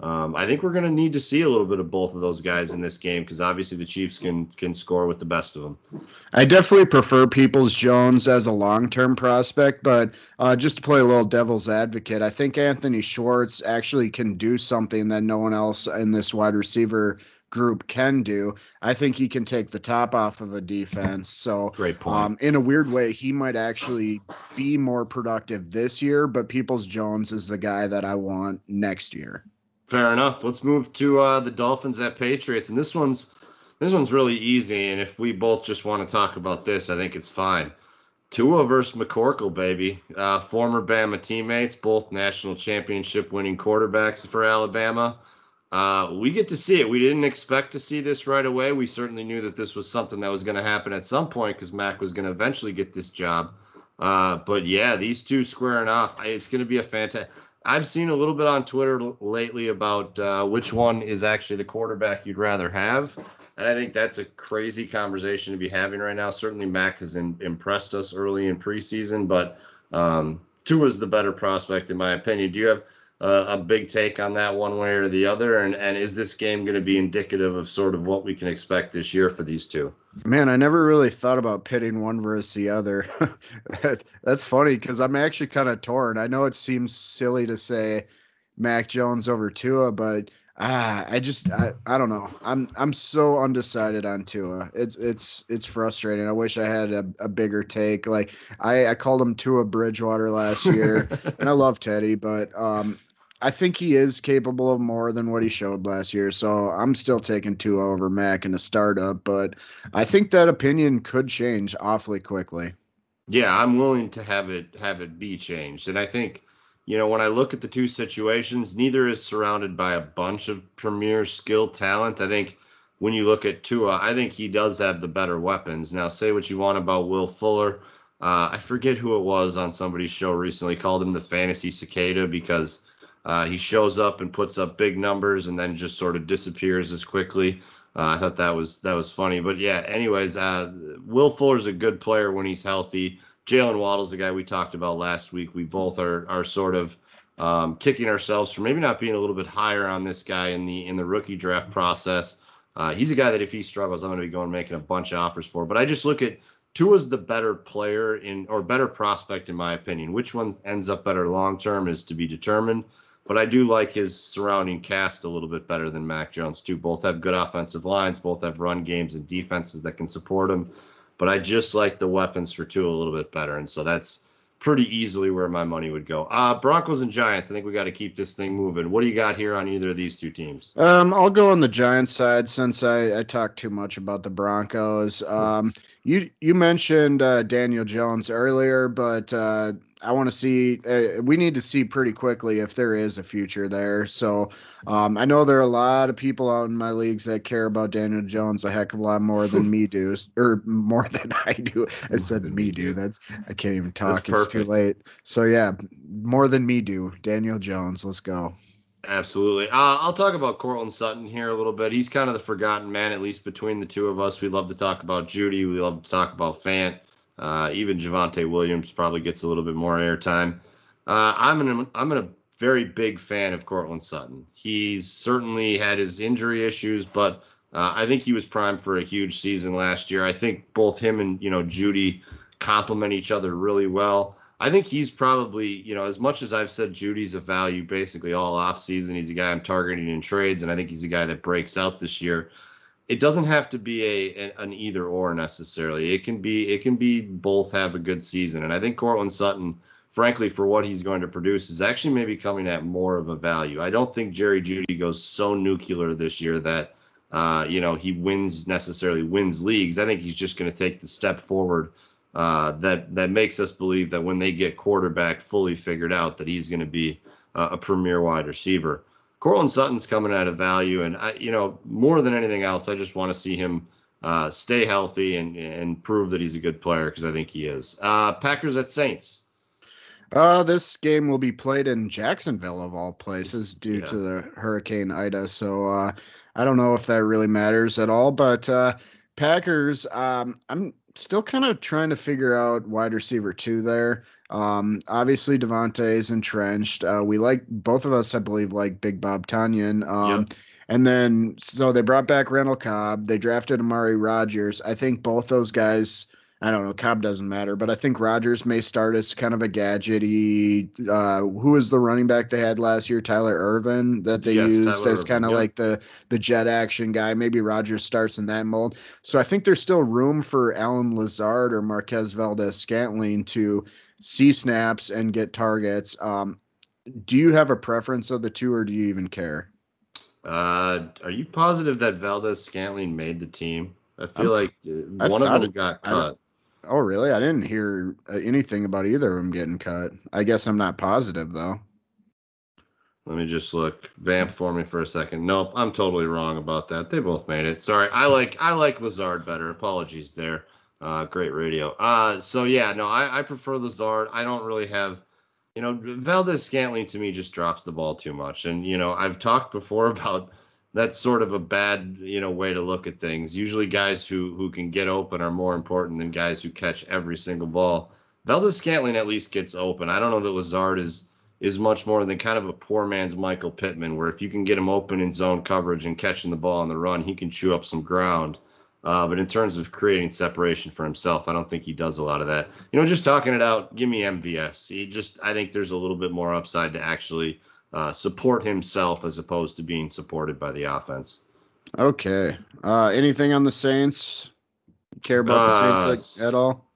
S3: um, I think we're going to need to see a little bit of both of those guys in this game because obviously the Chiefs can can score with the best of them.
S2: I definitely prefer Peoples Jones as a long term prospect, but uh, just to play a little devil's advocate, I think Anthony Schwartz actually can do something that no one else in this wide receiver group can do. I think he can take the top off of a defense. So,
S3: great point.
S2: Um, in a weird way, he might actually be more productive this year, but Peoples Jones is the guy that I want next year.
S3: Fair enough. Let's move to uh, the Dolphins at Patriots, and this one's this one's really easy. And if we both just want to talk about this, I think it's fine. Tua versus McCorkle, baby. Uh, former Bama teammates, both national championship winning quarterbacks for Alabama. Uh, we get to see it. We didn't expect to see this right away. We certainly knew that this was something that was going to happen at some point because Mac was going to eventually get this job. Uh, but yeah, these two squaring off, it's going to be a fantastic. I've seen a little bit on Twitter lately about uh, which one is actually the quarterback you'd rather have, and I think that's a crazy conversation to be having right now. Certainly, Mac has in, impressed us early in preseason, but um, Tua is the better prospect in my opinion. Do you have uh, a big take on that one way or the other? And and is this game going to be indicative of sort of what we can expect this year for these two?
S2: Man, I never really thought about pitting one versus the other. That's funny because I'm actually kind of torn. I know it seems silly to say Mac Jones over Tua, but ah, I just I, I don't know. I'm I'm so undecided on Tua. It's it's it's frustrating. I wish I had a, a bigger take. Like I I called him Tua Bridgewater last year, and I love Teddy, but um I think he is capable of more than what he showed last year. So I'm still taking Tua over Mac in a startup, but I think that opinion could change awfully quickly.
S3: Yeah, I'm willing to have it have it be changed. And I think, you know, when I look at the two situations, neither is surrounded by a bunch of premier skill talent. I think when you look at Tua, I think he does have the better weapons. Now, say what you want about Will Fuller. Uh, I forget who it was on somebody's show recently called him the fantasy cicada because uh, he shows up and puts up big numbers and then just sort of disappears as quickly. Uh, I thought that was that was funny, but yeah. Anyways, uh, Will Fuller's a good player when he's healthy. Jaylen Waddle's the guy we talked about last week. We both are are sort of um, kicking ourselves for maybe not being a little bit higher on this guy in the in the rookie draft process. Uh, he's a guy that if he struggles, I'm going to be going making a bunch of offers for. But I just look at Tua's the better player in or better prospect in my opinion. Which one ends up better long term is to be determined. But I do like his surrounding cast a little bit better than Mac Jones too. Both have good offensive lines, both have run games and defenses that can support him. But I just like the weapons for two a little bit better, and so that's pretty easily where my money would go. Uh, Broncos and Giants. I think we got to keep this thing moving. What do you got here on either of these two teams?
S2: Um, I'll go on the Giants side since I, I talked too much about the Broncos. Um, you you mentioned uh, Daniel Jones earlier, but uh, I want to see. Uh, we need to see pretty quickly if there is a future there. So um, I know there are a lot of people out in my leagues that care about Daniel Jones a heck of a lot more than me do, or more than I do. I said me do. That's I can't even talk. It's too late. So yeah, more than me do. Daniel Jones. Let's go.
S3: Absolutely. Uh, I'll talk about Courtland Sutton here a little bit. He's kind of the forgotten man, at least between the two of us. We love to talk about Jeudy. We love to talk about Fant. Uh, even Javonte Williams probably gets a little bit more airtime. Uh, I'm an I'm a very big fan of Courtland Sutton. He's certainly had his injury issues, but uh, I think he was primed for a huge season last year. I think both him and you know Jeudy complement each other really well. I think he's probably, you know, as much as I've said Jeudy's a value basically all off season, he's a guy I'm targeting in trades, and I think he's a guy that breaks out this year it doesn't have to be a an either or necessarily. It can be it can be both have a good season, and I think Courtland Sutton, frankly, for what he's going to produce, is actually maybe coming at more of a value. I don't think Jerry Jeudy goes so nuclear this year that uh, you know he wins necessarily wins leagues. I think he's just going to take the step forward uh, that that makes us believe that when they get quarterback fully figured out, that he's going to be uh, a premier wide receiver. Courtland Sutton's coming out of value, and I, you know, more than anything else, I just want to see him uh, stay healthy and and prove that he's a good player because I think he is. Uh, Packers at Saints.
S2: Uh, this game will be played in Jacksonville of all places due yeah. to the Hurricane Ida. So uh, I don't know if that really matters at all. But uh, Packers, um, I'm still kind of trying to figure out wide receiver two there. Um, obviously Davante is entrenched. Uh, we like both of us, I believe, like Big Bob Tonyan. Um, yep. and then so they brought back Randall Cobb. They drafted Amari Rodgers. I think both those guys. I don't know. Cobb doesn't matter, but I think Rodgers may start as kind of a gadgety. Uh, who was the running back they had last year? Tyler Ervin that they yes, used Tyler as kind of yep. like the the jet action guy. Maybe Rodgers starts in that mold. So I think there's still room for Allen Lazard or Marquez Valdes Scantling to see snaps and get targets. Um, do you have a preference of the two, or do you even care?
S3: Uh, are you positive that Valdes Scantling made the team? I feel I'm, like uh, one of them got cut.
S2: Oh, really? I didn't hear uh, anything about either of them getting cut. I guess I'm not positive though.
S3: Let me just look vamp for me for a second. Nope, I'm totally wrong about that. They both made it. Sorry, I like I like Lazard better. Apologies there. Uh, great radio. Uh, so yeah, no, I, I prefer Lazard. I don't really have, you know, Valdes Scantling to me just drops the ball too much. And you know, I've talked before about that's sort of a bad you know way to look at things. Usually, guys who who can get open are more important than guys who catch every single ball. Valdes Scantling at least gets open. I don't know that Lazard is is much more than kind of a poor man's Michael Pittman, where if you can get him open in zone coverage and catching the ball on the run, he can chew up some ground. Uh, but in terms of creating separation for himself, I don't think he does a lot of that. You know, just talking it out, give me MVS. He just, I think there's a little bit more upside to actually uh, support himself as opposed to being supported by the offense.
S2: Okay. Uh, anything on the Saints? Care about the Saints like, uh, at all?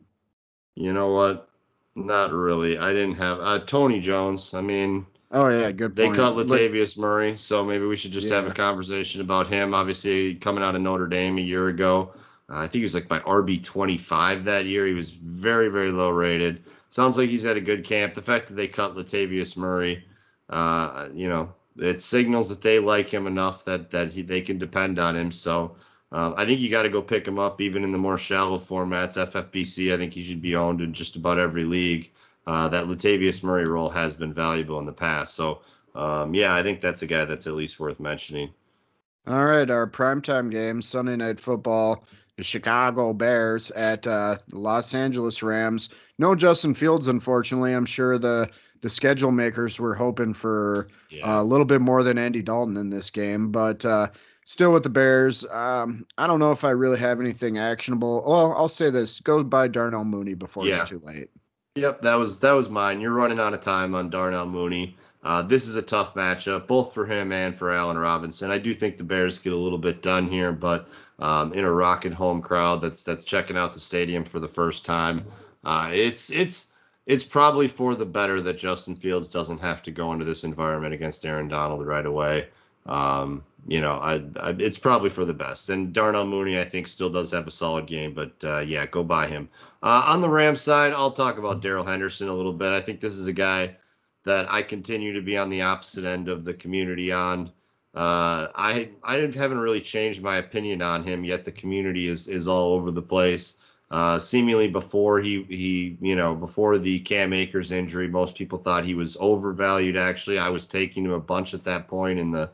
S3: You know what? Not really. I didn't have uh, Tony Jones. I mean,
S2: oh yeah, good.
S3: They cut Latavius Look, Murray, so maybe we should just yeah. have a conversation about him. Obviously, coming out of Notre Dame a year ago, uh, I think he was like my RB twenty five that year. He was very very low rated. Sounds like he's had a good camp. The fact that they cut Latavius Murray uh, you know, it signals that they like him enough that that he, they can depend on him. So um, I think you got to go pick him up, even in the more shallow formats. FFPC, I think he should be owned in just about every league. Uh, that Latavius Murray role has been valuable in the past. So um, yeah, I think that's a guy that's at least worth mentioning.
S2: All right, our primetime game, Sunday Night Football, the Chicago Bears at uh, Los Angeles Rams. No Justin Fields, unfortunately. I'm sure the the schedule makers were hoping for yeah. uh, a little bit more than Andy Dalton in this game, but uh, still with the Bears. Um, I don't know if I really have anything actionable. Well, I'll say this: go buy Darnell Mooney before yeah. it's too late.
S3: Yep, that was that was mine. You're running out of time on Darnell Mooney. Uh, this is a tough matchup, both for him and for Allen Robinson. I do think the Bears get a little bit done here, but um, in a rocking home crowd that's that's checking out the stadium for the first time, uh, it's it's it's probably for the better that Justin Fields doesn't have to go into this environment against Aaron Donald right away. Um, you know, I, I, it's probably for the best. And Darnell Mooney, I think, still does have a solid game, but uh, yeah, go buy him. Uh, on the Rams side, I'll talk about Darrell Henderson a little bit. I think this is a guy that I continue to be on the opposite end of the community on. Uh, I I haven't really changed my opinion on him yet. The community is is all over the place. Uh, seemingly before he he you know before the Cam Akers injury, most people thought he was overvalued. Actually, I was taking him a bunch at that point in the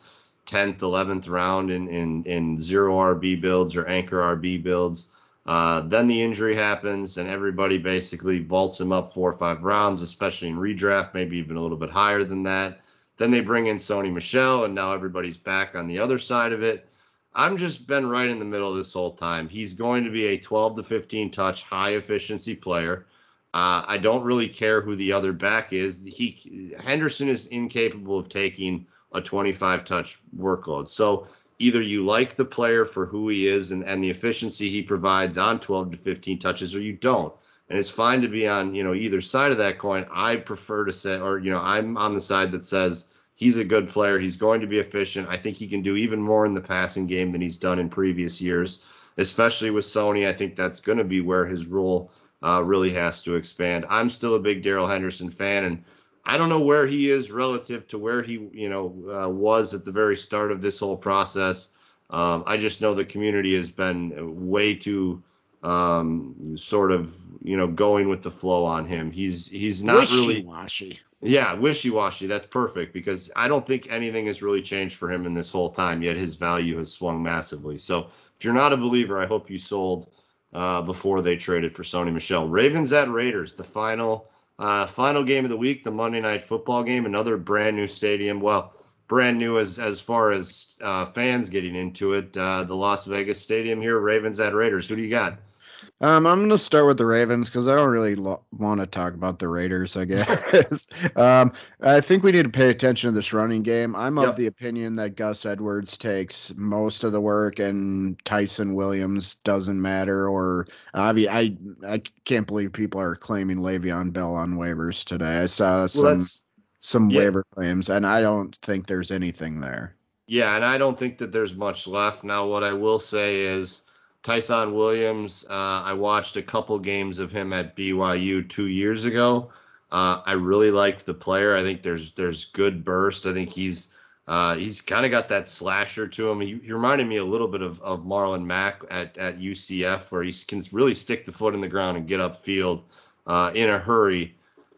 S3: 10th, 11th round in in in zero RB builds or anchor RB builds. Uh, then the injury happens, and everybody basically vaults him up four or five rounds, especially in redraft, maybe even a little bit higher than that. Then they bring in Sony Michel, and now everybody's back on the other side of it. I'm just been right in the middle this whole time. He's going to be a 12 to 15 touch, high efficiency player. Uh, I don't really care who the other back is. He Henderson is incapable of taking a 25 touch workload. So either you like the player for who he is and, and the efficiency he provides on 12 to 15 touches, or you don't. And it's fine to be on you know either side of that coin. I prefer to say, or you know, I'm on the side that says He's a good player. He's going to be efficient. I think he can do even more in the passing game than he's done in previous years, especially with Sony. I think that's going to be where his role uh, really has to expand. I'm still a big Darrell Henderson fan, and I don't know where he is relative to where he, you know, uh, was at the very start of this whole process. Um, I just know the community has been way too um, sort of, you know, going with the flow on him. He's he's not really yeah, wishy washy. That's perfect because I don't think anything has really changed for him in this whole time, yet his value has swung massively. So if you're not a believer, I hope you sold uh, before they traded for Sony Michel. Ravens at Raiders, the final uh, final game of the week, the Monday night football game, another brand new stadium. Well, brand new as as far as uh, fans getting into it. Uh, the Las Vegas Stadium here, Ravens at Raiders. Who do you got?
S2: Um, I'm going to start with the Ravens because I don't really lo- want to talk about the Raiders, I guess. um, I think we need to pay attention to this running game. I'm yep. of the opinion that Gus Edwards takes most of the work and Ty'Son Williams doesn't matter. Or I, I, I can't believe people are claiming Le'Veon Bell on waivers today. I saw some well, some yeah. waiver claims, and I don't think there's anything there.
S3: Yeah, and I don't think that there's much left. Now, what I will say is Ty'Son Williams, uh, I watched a couple games of him at BYU two years ago. Uh, I really liked the player. I think there's there's good burst. I think he's uh, he's kind of got that slasher to him. He, he, reminded me a little bit of, of Marlon Mack at, at UCF, where he can really stick the foot in the ground and get upfield uh, in a hurry.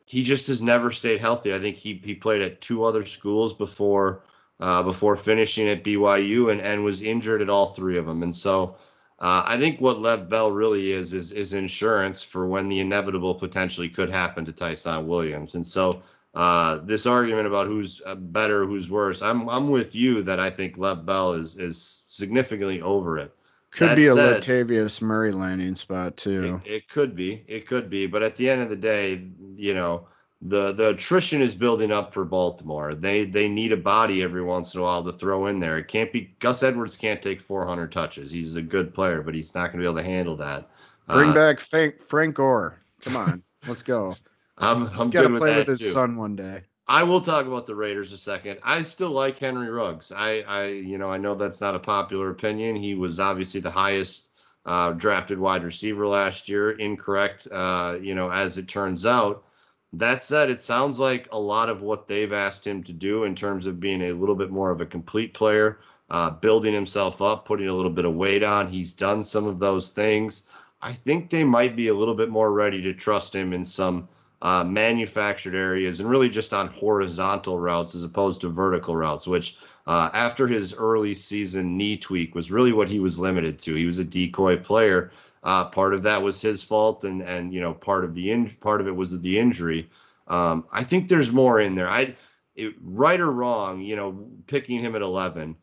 S3: He just has never stayed healthy. I think he he played at two other schools before uh, before finishing at BYU and, and was injured at all three of them. And so uh, I think what Lev Bell really is, is is insurance for when the inevitable potentially could happen to Ty'Son Williams. And so uh, this argument about who's uh, better, who's worse, I'm I'm with you that I think Lev Bell is is significantly over it.
S2: Could that be a said, Latavius Murray landing spot too.
S3: It, it could be, it could be, but at the end of the day, you know, the the attrition is building up for Baltimore. They they need a body every once in a while to throw in there. It can't be Gus Edwards can't take 400 touches. He's a good player, but he's not going to be able to handle that.
S2: Bring uh, back Frank Frank Gore. Come on, let's go.
S3: I'm I'm got to
S2: play with, his too. son one day.
S3: I will talk about the Raiders a second. I still like Henry Ruggs. I I you know I know that's not a popular opinion. He was obviously the highest uh, drafted wide receiver last year. Incorrect, uh, you know, as it turns out. That said, it sounds like a lot of what they've asked him to do in terms of being a little bit more of a complete player, uh, building himself up, putting a little bit of weight on. He's done some of those things. I think they might be a little bit more ready to trust him in some uh, manufactured areas and really just on horizontal routes as opposed to vertical routes, which uh, after his early season knee tweak was really what he was limited to. He was a decoy player. Uh, part of that was his fault, and and you know part of the in, part of it was the injury. Um, I think there's more in there. I, it, right or wrong, you know, picking him at 11,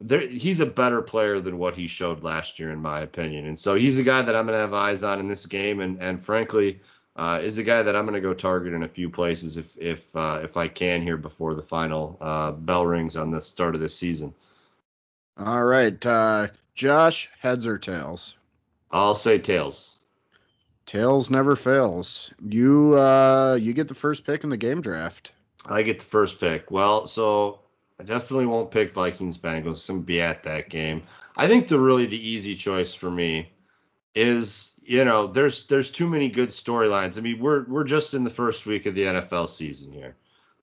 S3: there, he's a better player than what he showed last year, in my opinion. And so he's a guy that I'm going to have eyes on in this game, and and frankly, uh, is a guy that I'm going to go target in a few places if if uh, if I can here before the final uh, bell rings on the start of this season.
S2: All right, uh, Josh, heads or tails?
S3: I'll say tails.
S2: Tails never fails. You uh you get the first pick in the game draft.
S3: I get the first pick. Well, so I definitely won't pick Vikings Bengals. I'm be at that game. I think the really the easy choice for me is you know there's there's too many good storylines. I mean we're we're just in the first week of the NFL season here.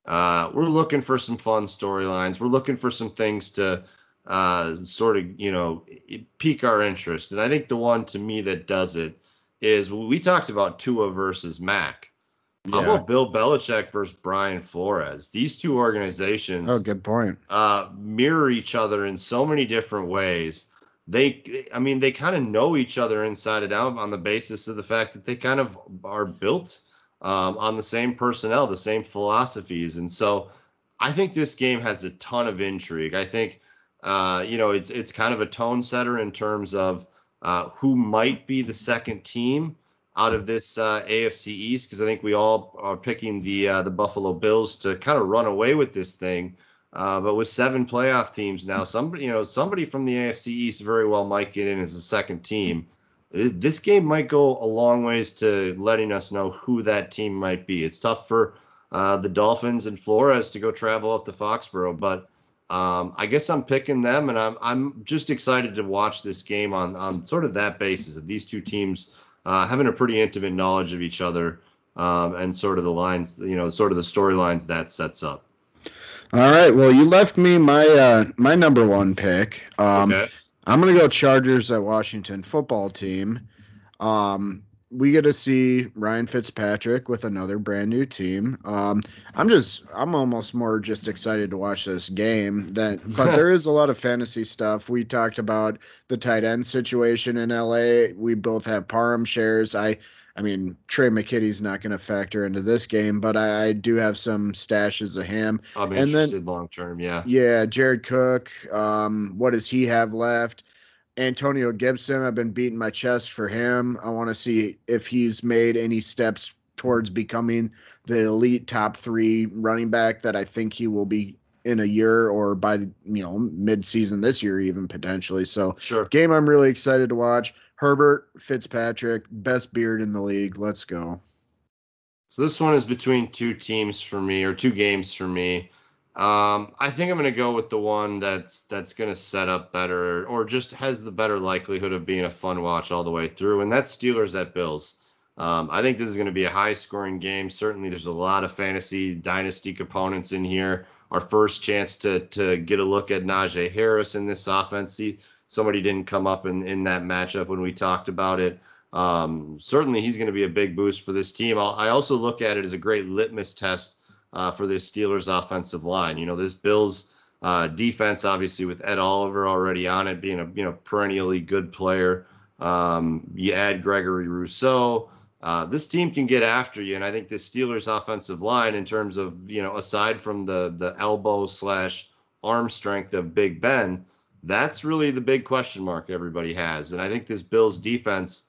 S3: Uh, we're looking for some fun storylines. We're looking for some things to uh, sort of, you know, pique our interest. And I think the one to me that does it is we talked about Tua versus Mac. Yeah. How about Bill Belichick versus Brian Flores? These two organizations.
S2: Oh, good point.
S3: Uh, mirror each other in so many different ways. They, I mean, they kind of know each other inside and out on the basis of the fact that they kind of are built um, on the same personnel, the same philosophies, and so I think this game has a ton of intrigue. I think uh, you know, it's it's kind of a tone setter in terms of uh, who might be the second team out of this uh, AFC East because I think we all are picking the uh, the Buffalo Bills to kind of run away with this thing. Uh, but with seven playoff teams now, somebody you know somebody from the AFC East very well might get in as a second team. This game might go a long ways to letting us know who that team might be. It's tough for the Dolphins and Flores to go travel up to Foxborough, but um, I guess I'm picking them, and I'm I'm just excited to watch this game on on sort of that basis of these two teams uh, having a pretty intimate knowledge of each other um, and sort of the lines, you know, sort of the storylines that sets up.
S2: All right. Well, you left me my uh, my number one pick. Um, okay. I'm gonna go Chargers at Washington football team. Um, we get to see Ryan Fitzpatrick with another brand new team. Um, I'm just, I'm almost more just excited to watch this game than, but there is a lot of fantasy stuff. We talked about the tight end situation in LA. We both have Parham shares. I, I mean, Trey McKitty's not going to factor into this game, but I, I, do have some stashes of him.
S3: I'm and interested long term, yeah.
S2: Yeah, Jared Cook. Um, what does he have left? Antonio Gibson, I've been beating my chest for him. I want to see if he's made any steps towards becoming the elite top three running back that I think he will be in a year or by the you know mid-season this year even potentially. So
S3: sure.
S2: game I'm really excited to watch. Herbert Fitzpatrick, best beard in the league. Let's go.
S3: So this one is between two teams for me or two games for me. Um, I think I'm going to go with the one that's that's going to set up better or just has the better likelihood of being a fun watch all the way through, and that's Steelers at Bills. Um, I think this is going to be a high scoring game. Certainly, there's a lot of fantasy dynasty components in here. Our first chance to to get a look at Najee Harris in this offense. See, somebody didn't come up in, in that matchup when we talked about it. Um, certainly, he's going to be a big boost for this team. I'll, i also look at it as a great litmus test uh, for this Steelers offensive line. You know, this Bills uh, defense, obviously with Ed Oliver already on it, being a you know perennially good player. Um, you add Gregory Rousseau. Uh, this team can get after you, and I think the Steelers offensive line, in terms of you know, aside from the the elbow slash arm strength of Big Ben, that's really the big question mark everybody has. And I think this Bills defense,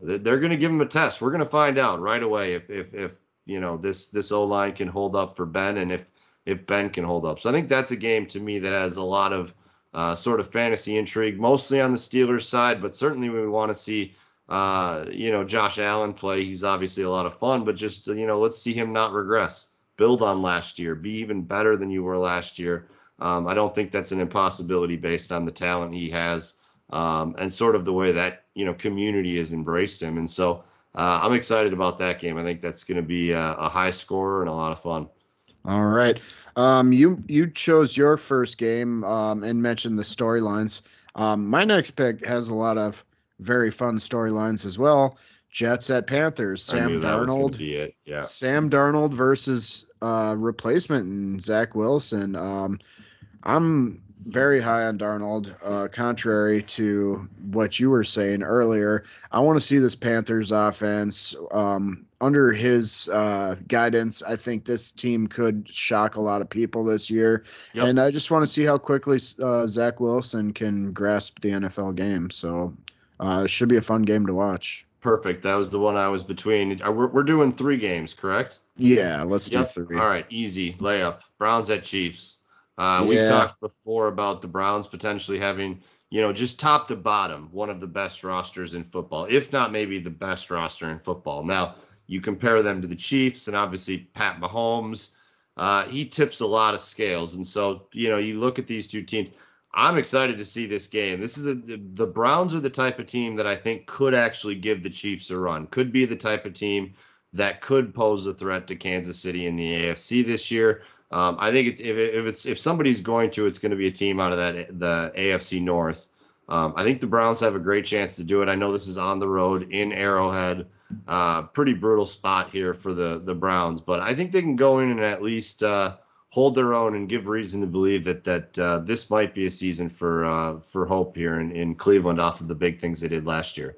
S3: they're going to give them a test. We're going to find out right away if if if you know this this O line can hold up for Ben and if if Ben can hold up. So I think that's a game to me that has a lot of uh, sort of fantasy intrigue, mostly on the Steelers side, but certainly we want to see uh, you know Josh Allen play. He's obviously a lot of fun, but just you know let's see him not regress, build on last year, be even better than you were last year. Um, I don't think that's an impossibility based on the talent he has um, and sort of the way that you know community has embraced him. And so uh, I'm excited about that game. I think that's going to be a, a, high score and a lot of fun.
S2: All right, um, you you chose your first game um, and mentioned the storylines. Um, my next pick has a lot of very fun storylines as well. Jets at Panthers. Sam Darnold.
S3: Yeah.
S2: Sam Darnold versus uh, replacement and Zach Wilson. Um, I'm very high on Darnold, uh, contrary to what you were saying earlier. I want to see this Panthers offense um, under his uh, guidance. I think this team could shock a lot of people this year, yep. and I just want to see how quickly uh, Zach Wilson can grasp the NFL game. So, uh, it should be a fun game to watch.
S3: Perfect. That was the one I was between. We're, we're doing three games, correct?
S2: Yeah, let's yep. do three.
S3: All right, easy layup. Browns at Chiefs. Uh, yeah. We've talked before about the Browns potentially having, you know, just top to bottom, one of the best rosters in football, if not maybe the best roster in football. Now, you compare them to the Chiefs, and obviously Pat Mahomes, uh, he tips a lot of scales. And so, you know, you look at these two teams. I'm excited to see this game. This is a the Browns are the type of team that I think could actually give the Chiefs a run. Could be the type of team that could pose a threat to Kansas City in the AFC this year. Um, I think it's if, if it's if somebody's going to, it's going to be a team out of that the AFC North. Um, I think the Browns have a great chance to do it. I know this is on the road in Arrowhead, uh, pretty brutal spot here for the the Browns, but I think they can go in and at least uh, hold their own and give reason to believe that that uh, this might be a season for uh, for hope here in, in Cleveland off of the big things they did last year.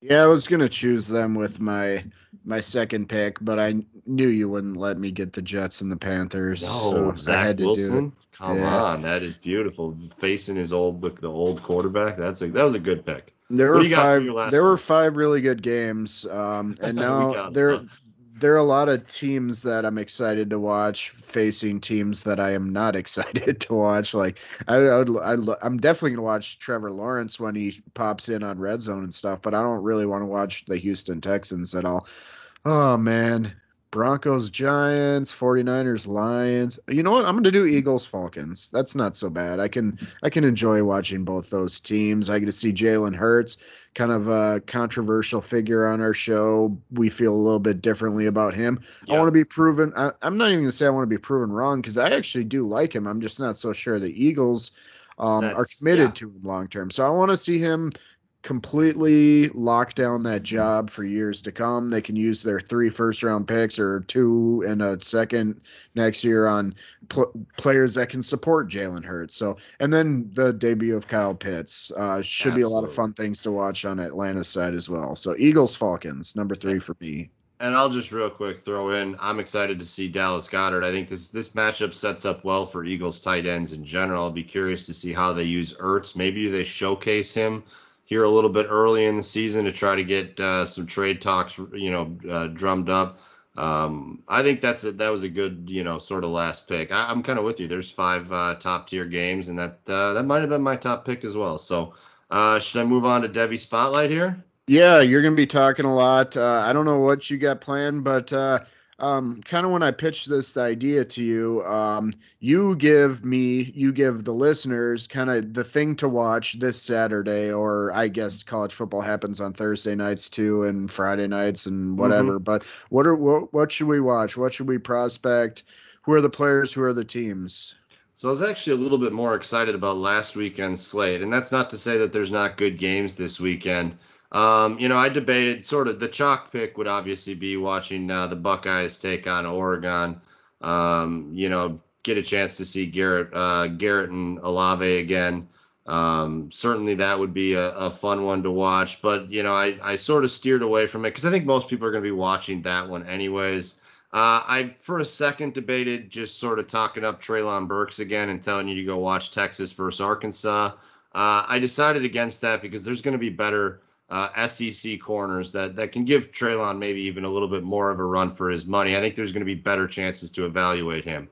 S2: Yeah, I was gonna choose them with my my second pick, but I knew you wouldn't let me get the Jets and the Panthers. No, so Zach I had to Wilson.
S3: Do it. Come yeah. on, that is beautiful. Facing his old look, the old quarterback. That's a that was a good pick.
S2: There were five. There were five really good games, um, and now there there are a lot of teams that I'm excited to watch facing teams that I am not excited to watch. Like I, I would, I, am definitely gonna watch Trevor Lawrence when he pops in on Red Zone and stuff, but I don't really want to watch the Houston Texans at all. Oh man, Broncos, Giants, 49ers, Lions. You know what? I'm going to do Eagles, Falcons. That's not so bad. I can I can enjoy watching both those teams. I get to see Jalen Hurts, kind of a controversial figure on our show. We feel a little bit differently about him. I want to be proven. I, am not even going to say I want to be proven wrong because I actually do like him. I'm just not so sure the Eagles um, are committed yeah. to him long term. So I want to see him completely lock down that job for years to come. They can use their three first round picks or two and a second next year on pl- players that can support Jalen Hurts. So, and then the debut of Kyle Pitts uh, should Absolutely. be a lot of fun things to watch on Atlanta's side as well. So, Eagles Falcons number three for me.
S3: and I'll just real quick throw in. I'm excited to see Dallas Goedert. I think this this matchup sets up well for Eagles tight ends in general. I'll be curious to see how they use Ertz. Maybe they showcase him here a little bit early in the season to try to get uh, some trade talks, you know, uh, drummed up. Um, I think that's a, that was a good, you know, sort of last pick. I, am kind of with you. There's five uh, top tier games, and that uh, that might have been my top pick as well. So, uh, should I move on to Devy Spotlight here?
S2: Yeah, you're going to be talking a lot. Uh, I don't know what you got planned, but uh, um, kind of when I pitched this idea to you, um, you give me, you give the listeners kind of the thing to watch this Saturday, or I guess college football happens on Thursday nights too, and Friday nights and whatever. Mm-hmm. But what are what, what should we watch? What should we prospect? Who are the players? Who are the teams?
S3: So I was actually a little bit more excited about last weekend's slate, and that's not to say that there's not good games this weekend. Um, you know, I debated sort of the chalk pick would obviously be watching uh, the Buckeyes take on Oregon. Um, you know, get a chance to see Garrett, uh, Garrett and Olave again. Um, certainly that would be a, a, fun one to watch. But you know, I, I sort of steered away from it because I think most people are going to be watching that one anyways. Uh, I for a second debated just sort of talking up Treylon Burks again and telling you to go watch Texas versus Arkansas. Uh, I decided against that because there's going to be better uh, SEC corners that that can give Treylon maybe even a little bit more of a run for his money. I think there's going to be better chances to evaluate him.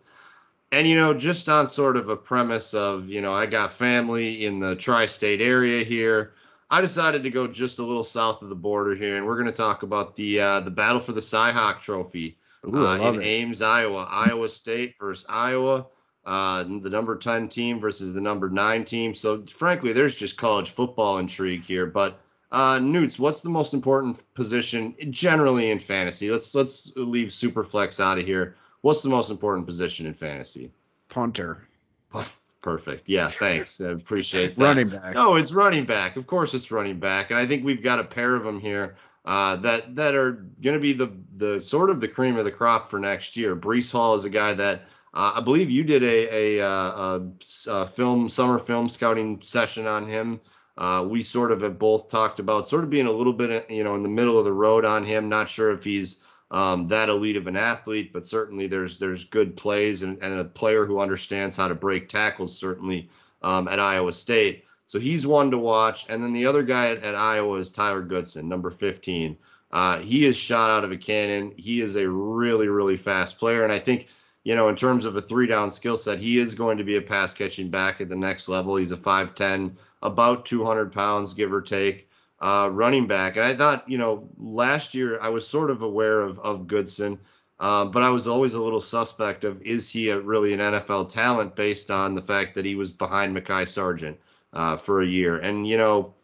S3: And you know, just on sort of a premise of you know, I got family in the tri-state area here. I decided to go just a little south of the border here, and we're going to talk about the uh, the battle for the Cyhawk Trophy Ooh, uh, in it. Ames, Iowa. Iowa State versus Iowa. Uh, the number 10 team versus the number 9 team. So, frankly, there's just college football intrigue here. But uh, Newts, what's the most important position generally in fantasy? Let's let's leave Superflex out of here. What's the most important position in fantasy?
S2: Punter.
S3: Perfect. Yeah, thanks. I appreciate that.
S2: running back.
S3: No, it's running back. Of course, it's running back, and I think we've got a pair of them here uh, that that are going to be the the sort of the cream of the crop for next year. Breece Hall is a guy that uh, I believe you did a, a, uh, a, a film summer film scouting session on him uh, we sort of have both talked about sort of being a little bit, you know, in the middle of the road on him. Not sure if he's um, that elite of an athlete, but certainly there's there's good plays and, and a player who understands how to break tackles. Certainly um, at Iowa State, so he's one to watch. And then the other guy at, at Iowa is Tyler Goodson, number 15. Uh, he is shot out of a cannon. He is a really really fast player, and I think you know, in terms of a three down skill set, he is going to be a pass catching back at the next level. He's a 5'10, about 200 pounds, give or take, uh, running back. And I thought, you know, last year I was sort of aware of, of Goodson, uh, but I was always a little suspect of is he a, really an NFL talent based on the fact that he was behind Mekhi Sargent uh, for a year. And, you know,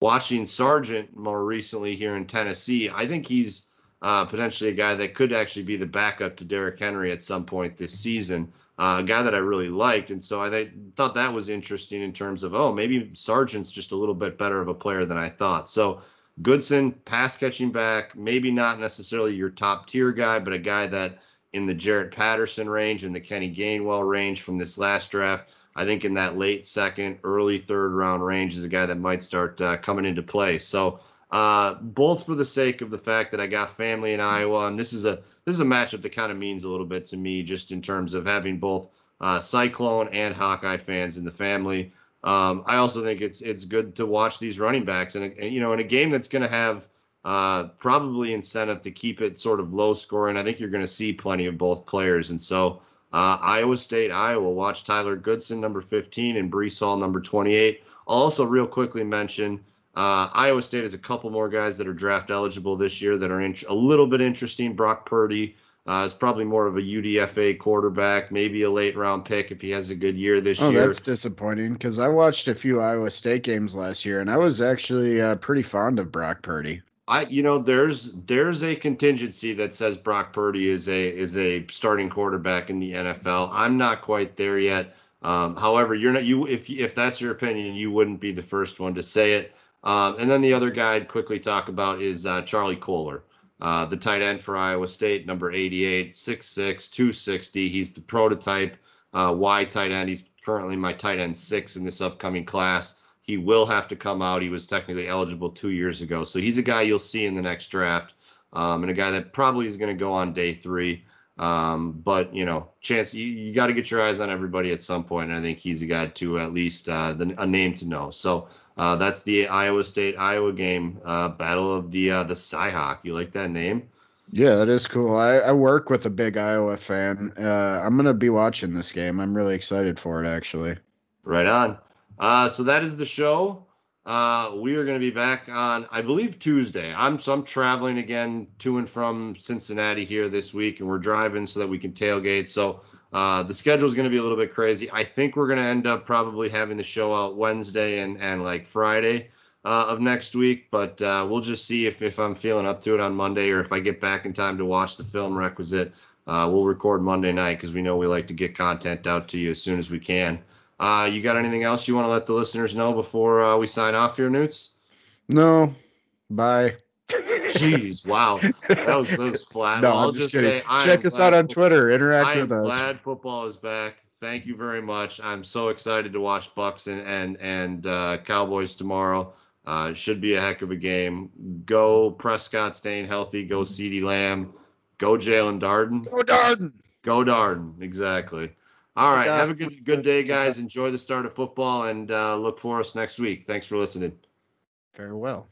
S3: watching Sargent more recently here in Tennessee, I think he's uh, potentially a guy that could actually be the backup to Derrick Henry at some point this season uh, a guy that I really liked. And so I th- thought that was interesting in terms of, oh, maybe Sargent's just a little bit better of a player than I thought. So Goodson, pass catching back, maybe not necessarily your top tier guy, but a guy that in the Jaret Patterson range and the Kenny Gainwell range from this last draft. I think in that late second, early third round range is a guy that might start uh, coming into play. So uh, both for the sake of the fact that I got family in Iowa, and this is a this is a matchup that kind of means a little bit to me, just in terms of having both uh, Cyclone and Hawkeye fans in the family. Um, I also think it's it's good to watch these running backs, and you know, in a game that's going to have uh, probably incentive to keep it sort of low scoring. I think you're going to see plenty of both players, and so uh, Iowa State, Iowa. Watch Tyler Goodson, number 15, and Breece Hall, number 28. I'll also real quickly mention uh, Iowa State has a couple more guys that are draft eligible this year that are in, a little bit interesting. Brock Purdy uh, is probably more of a UDFA quarterback, maybe a late round pick if he has a good year this
S2: oh,
S3: year.
S2: that's disappointing because I watched a few Iowa State games last year and I was actually uh, pretty fond of Brock Purdy.
S3: I, you know, there's there's a contingency that says Brock Purdy is a is a starting quarterback in the NFL. I'm not quite there yet. Um, however, you're not you if if that's your opinion, you wouldn't be the first one to say it. Um, and then the other guy I'd quickly talk about is uh, Charlie Kolar, uh, the tight end for Iowa State, number 88, 6'6, 260. He's the prototype uh, Y tight end. He's currently my tight end six in this upcoming class. He will have to come out. He was technically eligible two years ago. So he's a guy you'll see in the next draft. um, and a guy that probably is going to go on day three. Um, but you know, chance you, you got to get your eyes on everybody at some point, and I think he's a guy to at least uh, the, a name to know. So uh, that's the Iowa State Iowa game, uh, battle of the uh, the Cyhawk. You like that name?
S2: Yeah, that is cool. I, I work with a big Iowa fan. Uh, I'm gonna be watching this game. I'm really excited for it, actually.
S3: Right on. Uh, so that is the show. Uh, we are going to be back on, I believe, Tuesday. I'm so I'm traveling again to and from Cincinnati here this week, and we're driving so that we can tailgate. So uh, the schedule is going to be a little bit crazy. I think we're going to end up probably having the show out Wednesday and and like Friday uh, of next week, but uh, we'll just see if if I'm feeling up to it on Monday or if I get back in time to watch the film requisite. Uh, we'll record Monday night because we know we like to get content out to you as soon as we can. Uh, you got anything else you want to let the listeners know before we sign off here, Newts?
S2: No. Bye.
S3: Jeez, wow, that was, that was flat.
S2: No, I'm just, kidding. Check us out on Twitter. Interact with us.
S3: Glad football is back. Thank you very much. I'm so excited to watch Bucks and and and uh, Cowboys tomorrow. Uh, it should be a heck of a game. Go Prescott, staying healthy. Go CeeDee Lamb. Go Jaelon Darden.
S2: Go Darden.
S3: Go Darden. Exactly. All right. Have a good good day, guys. Enjoy the start of football and uh, look for us next week. Thanks for listening.
S2: Farewell.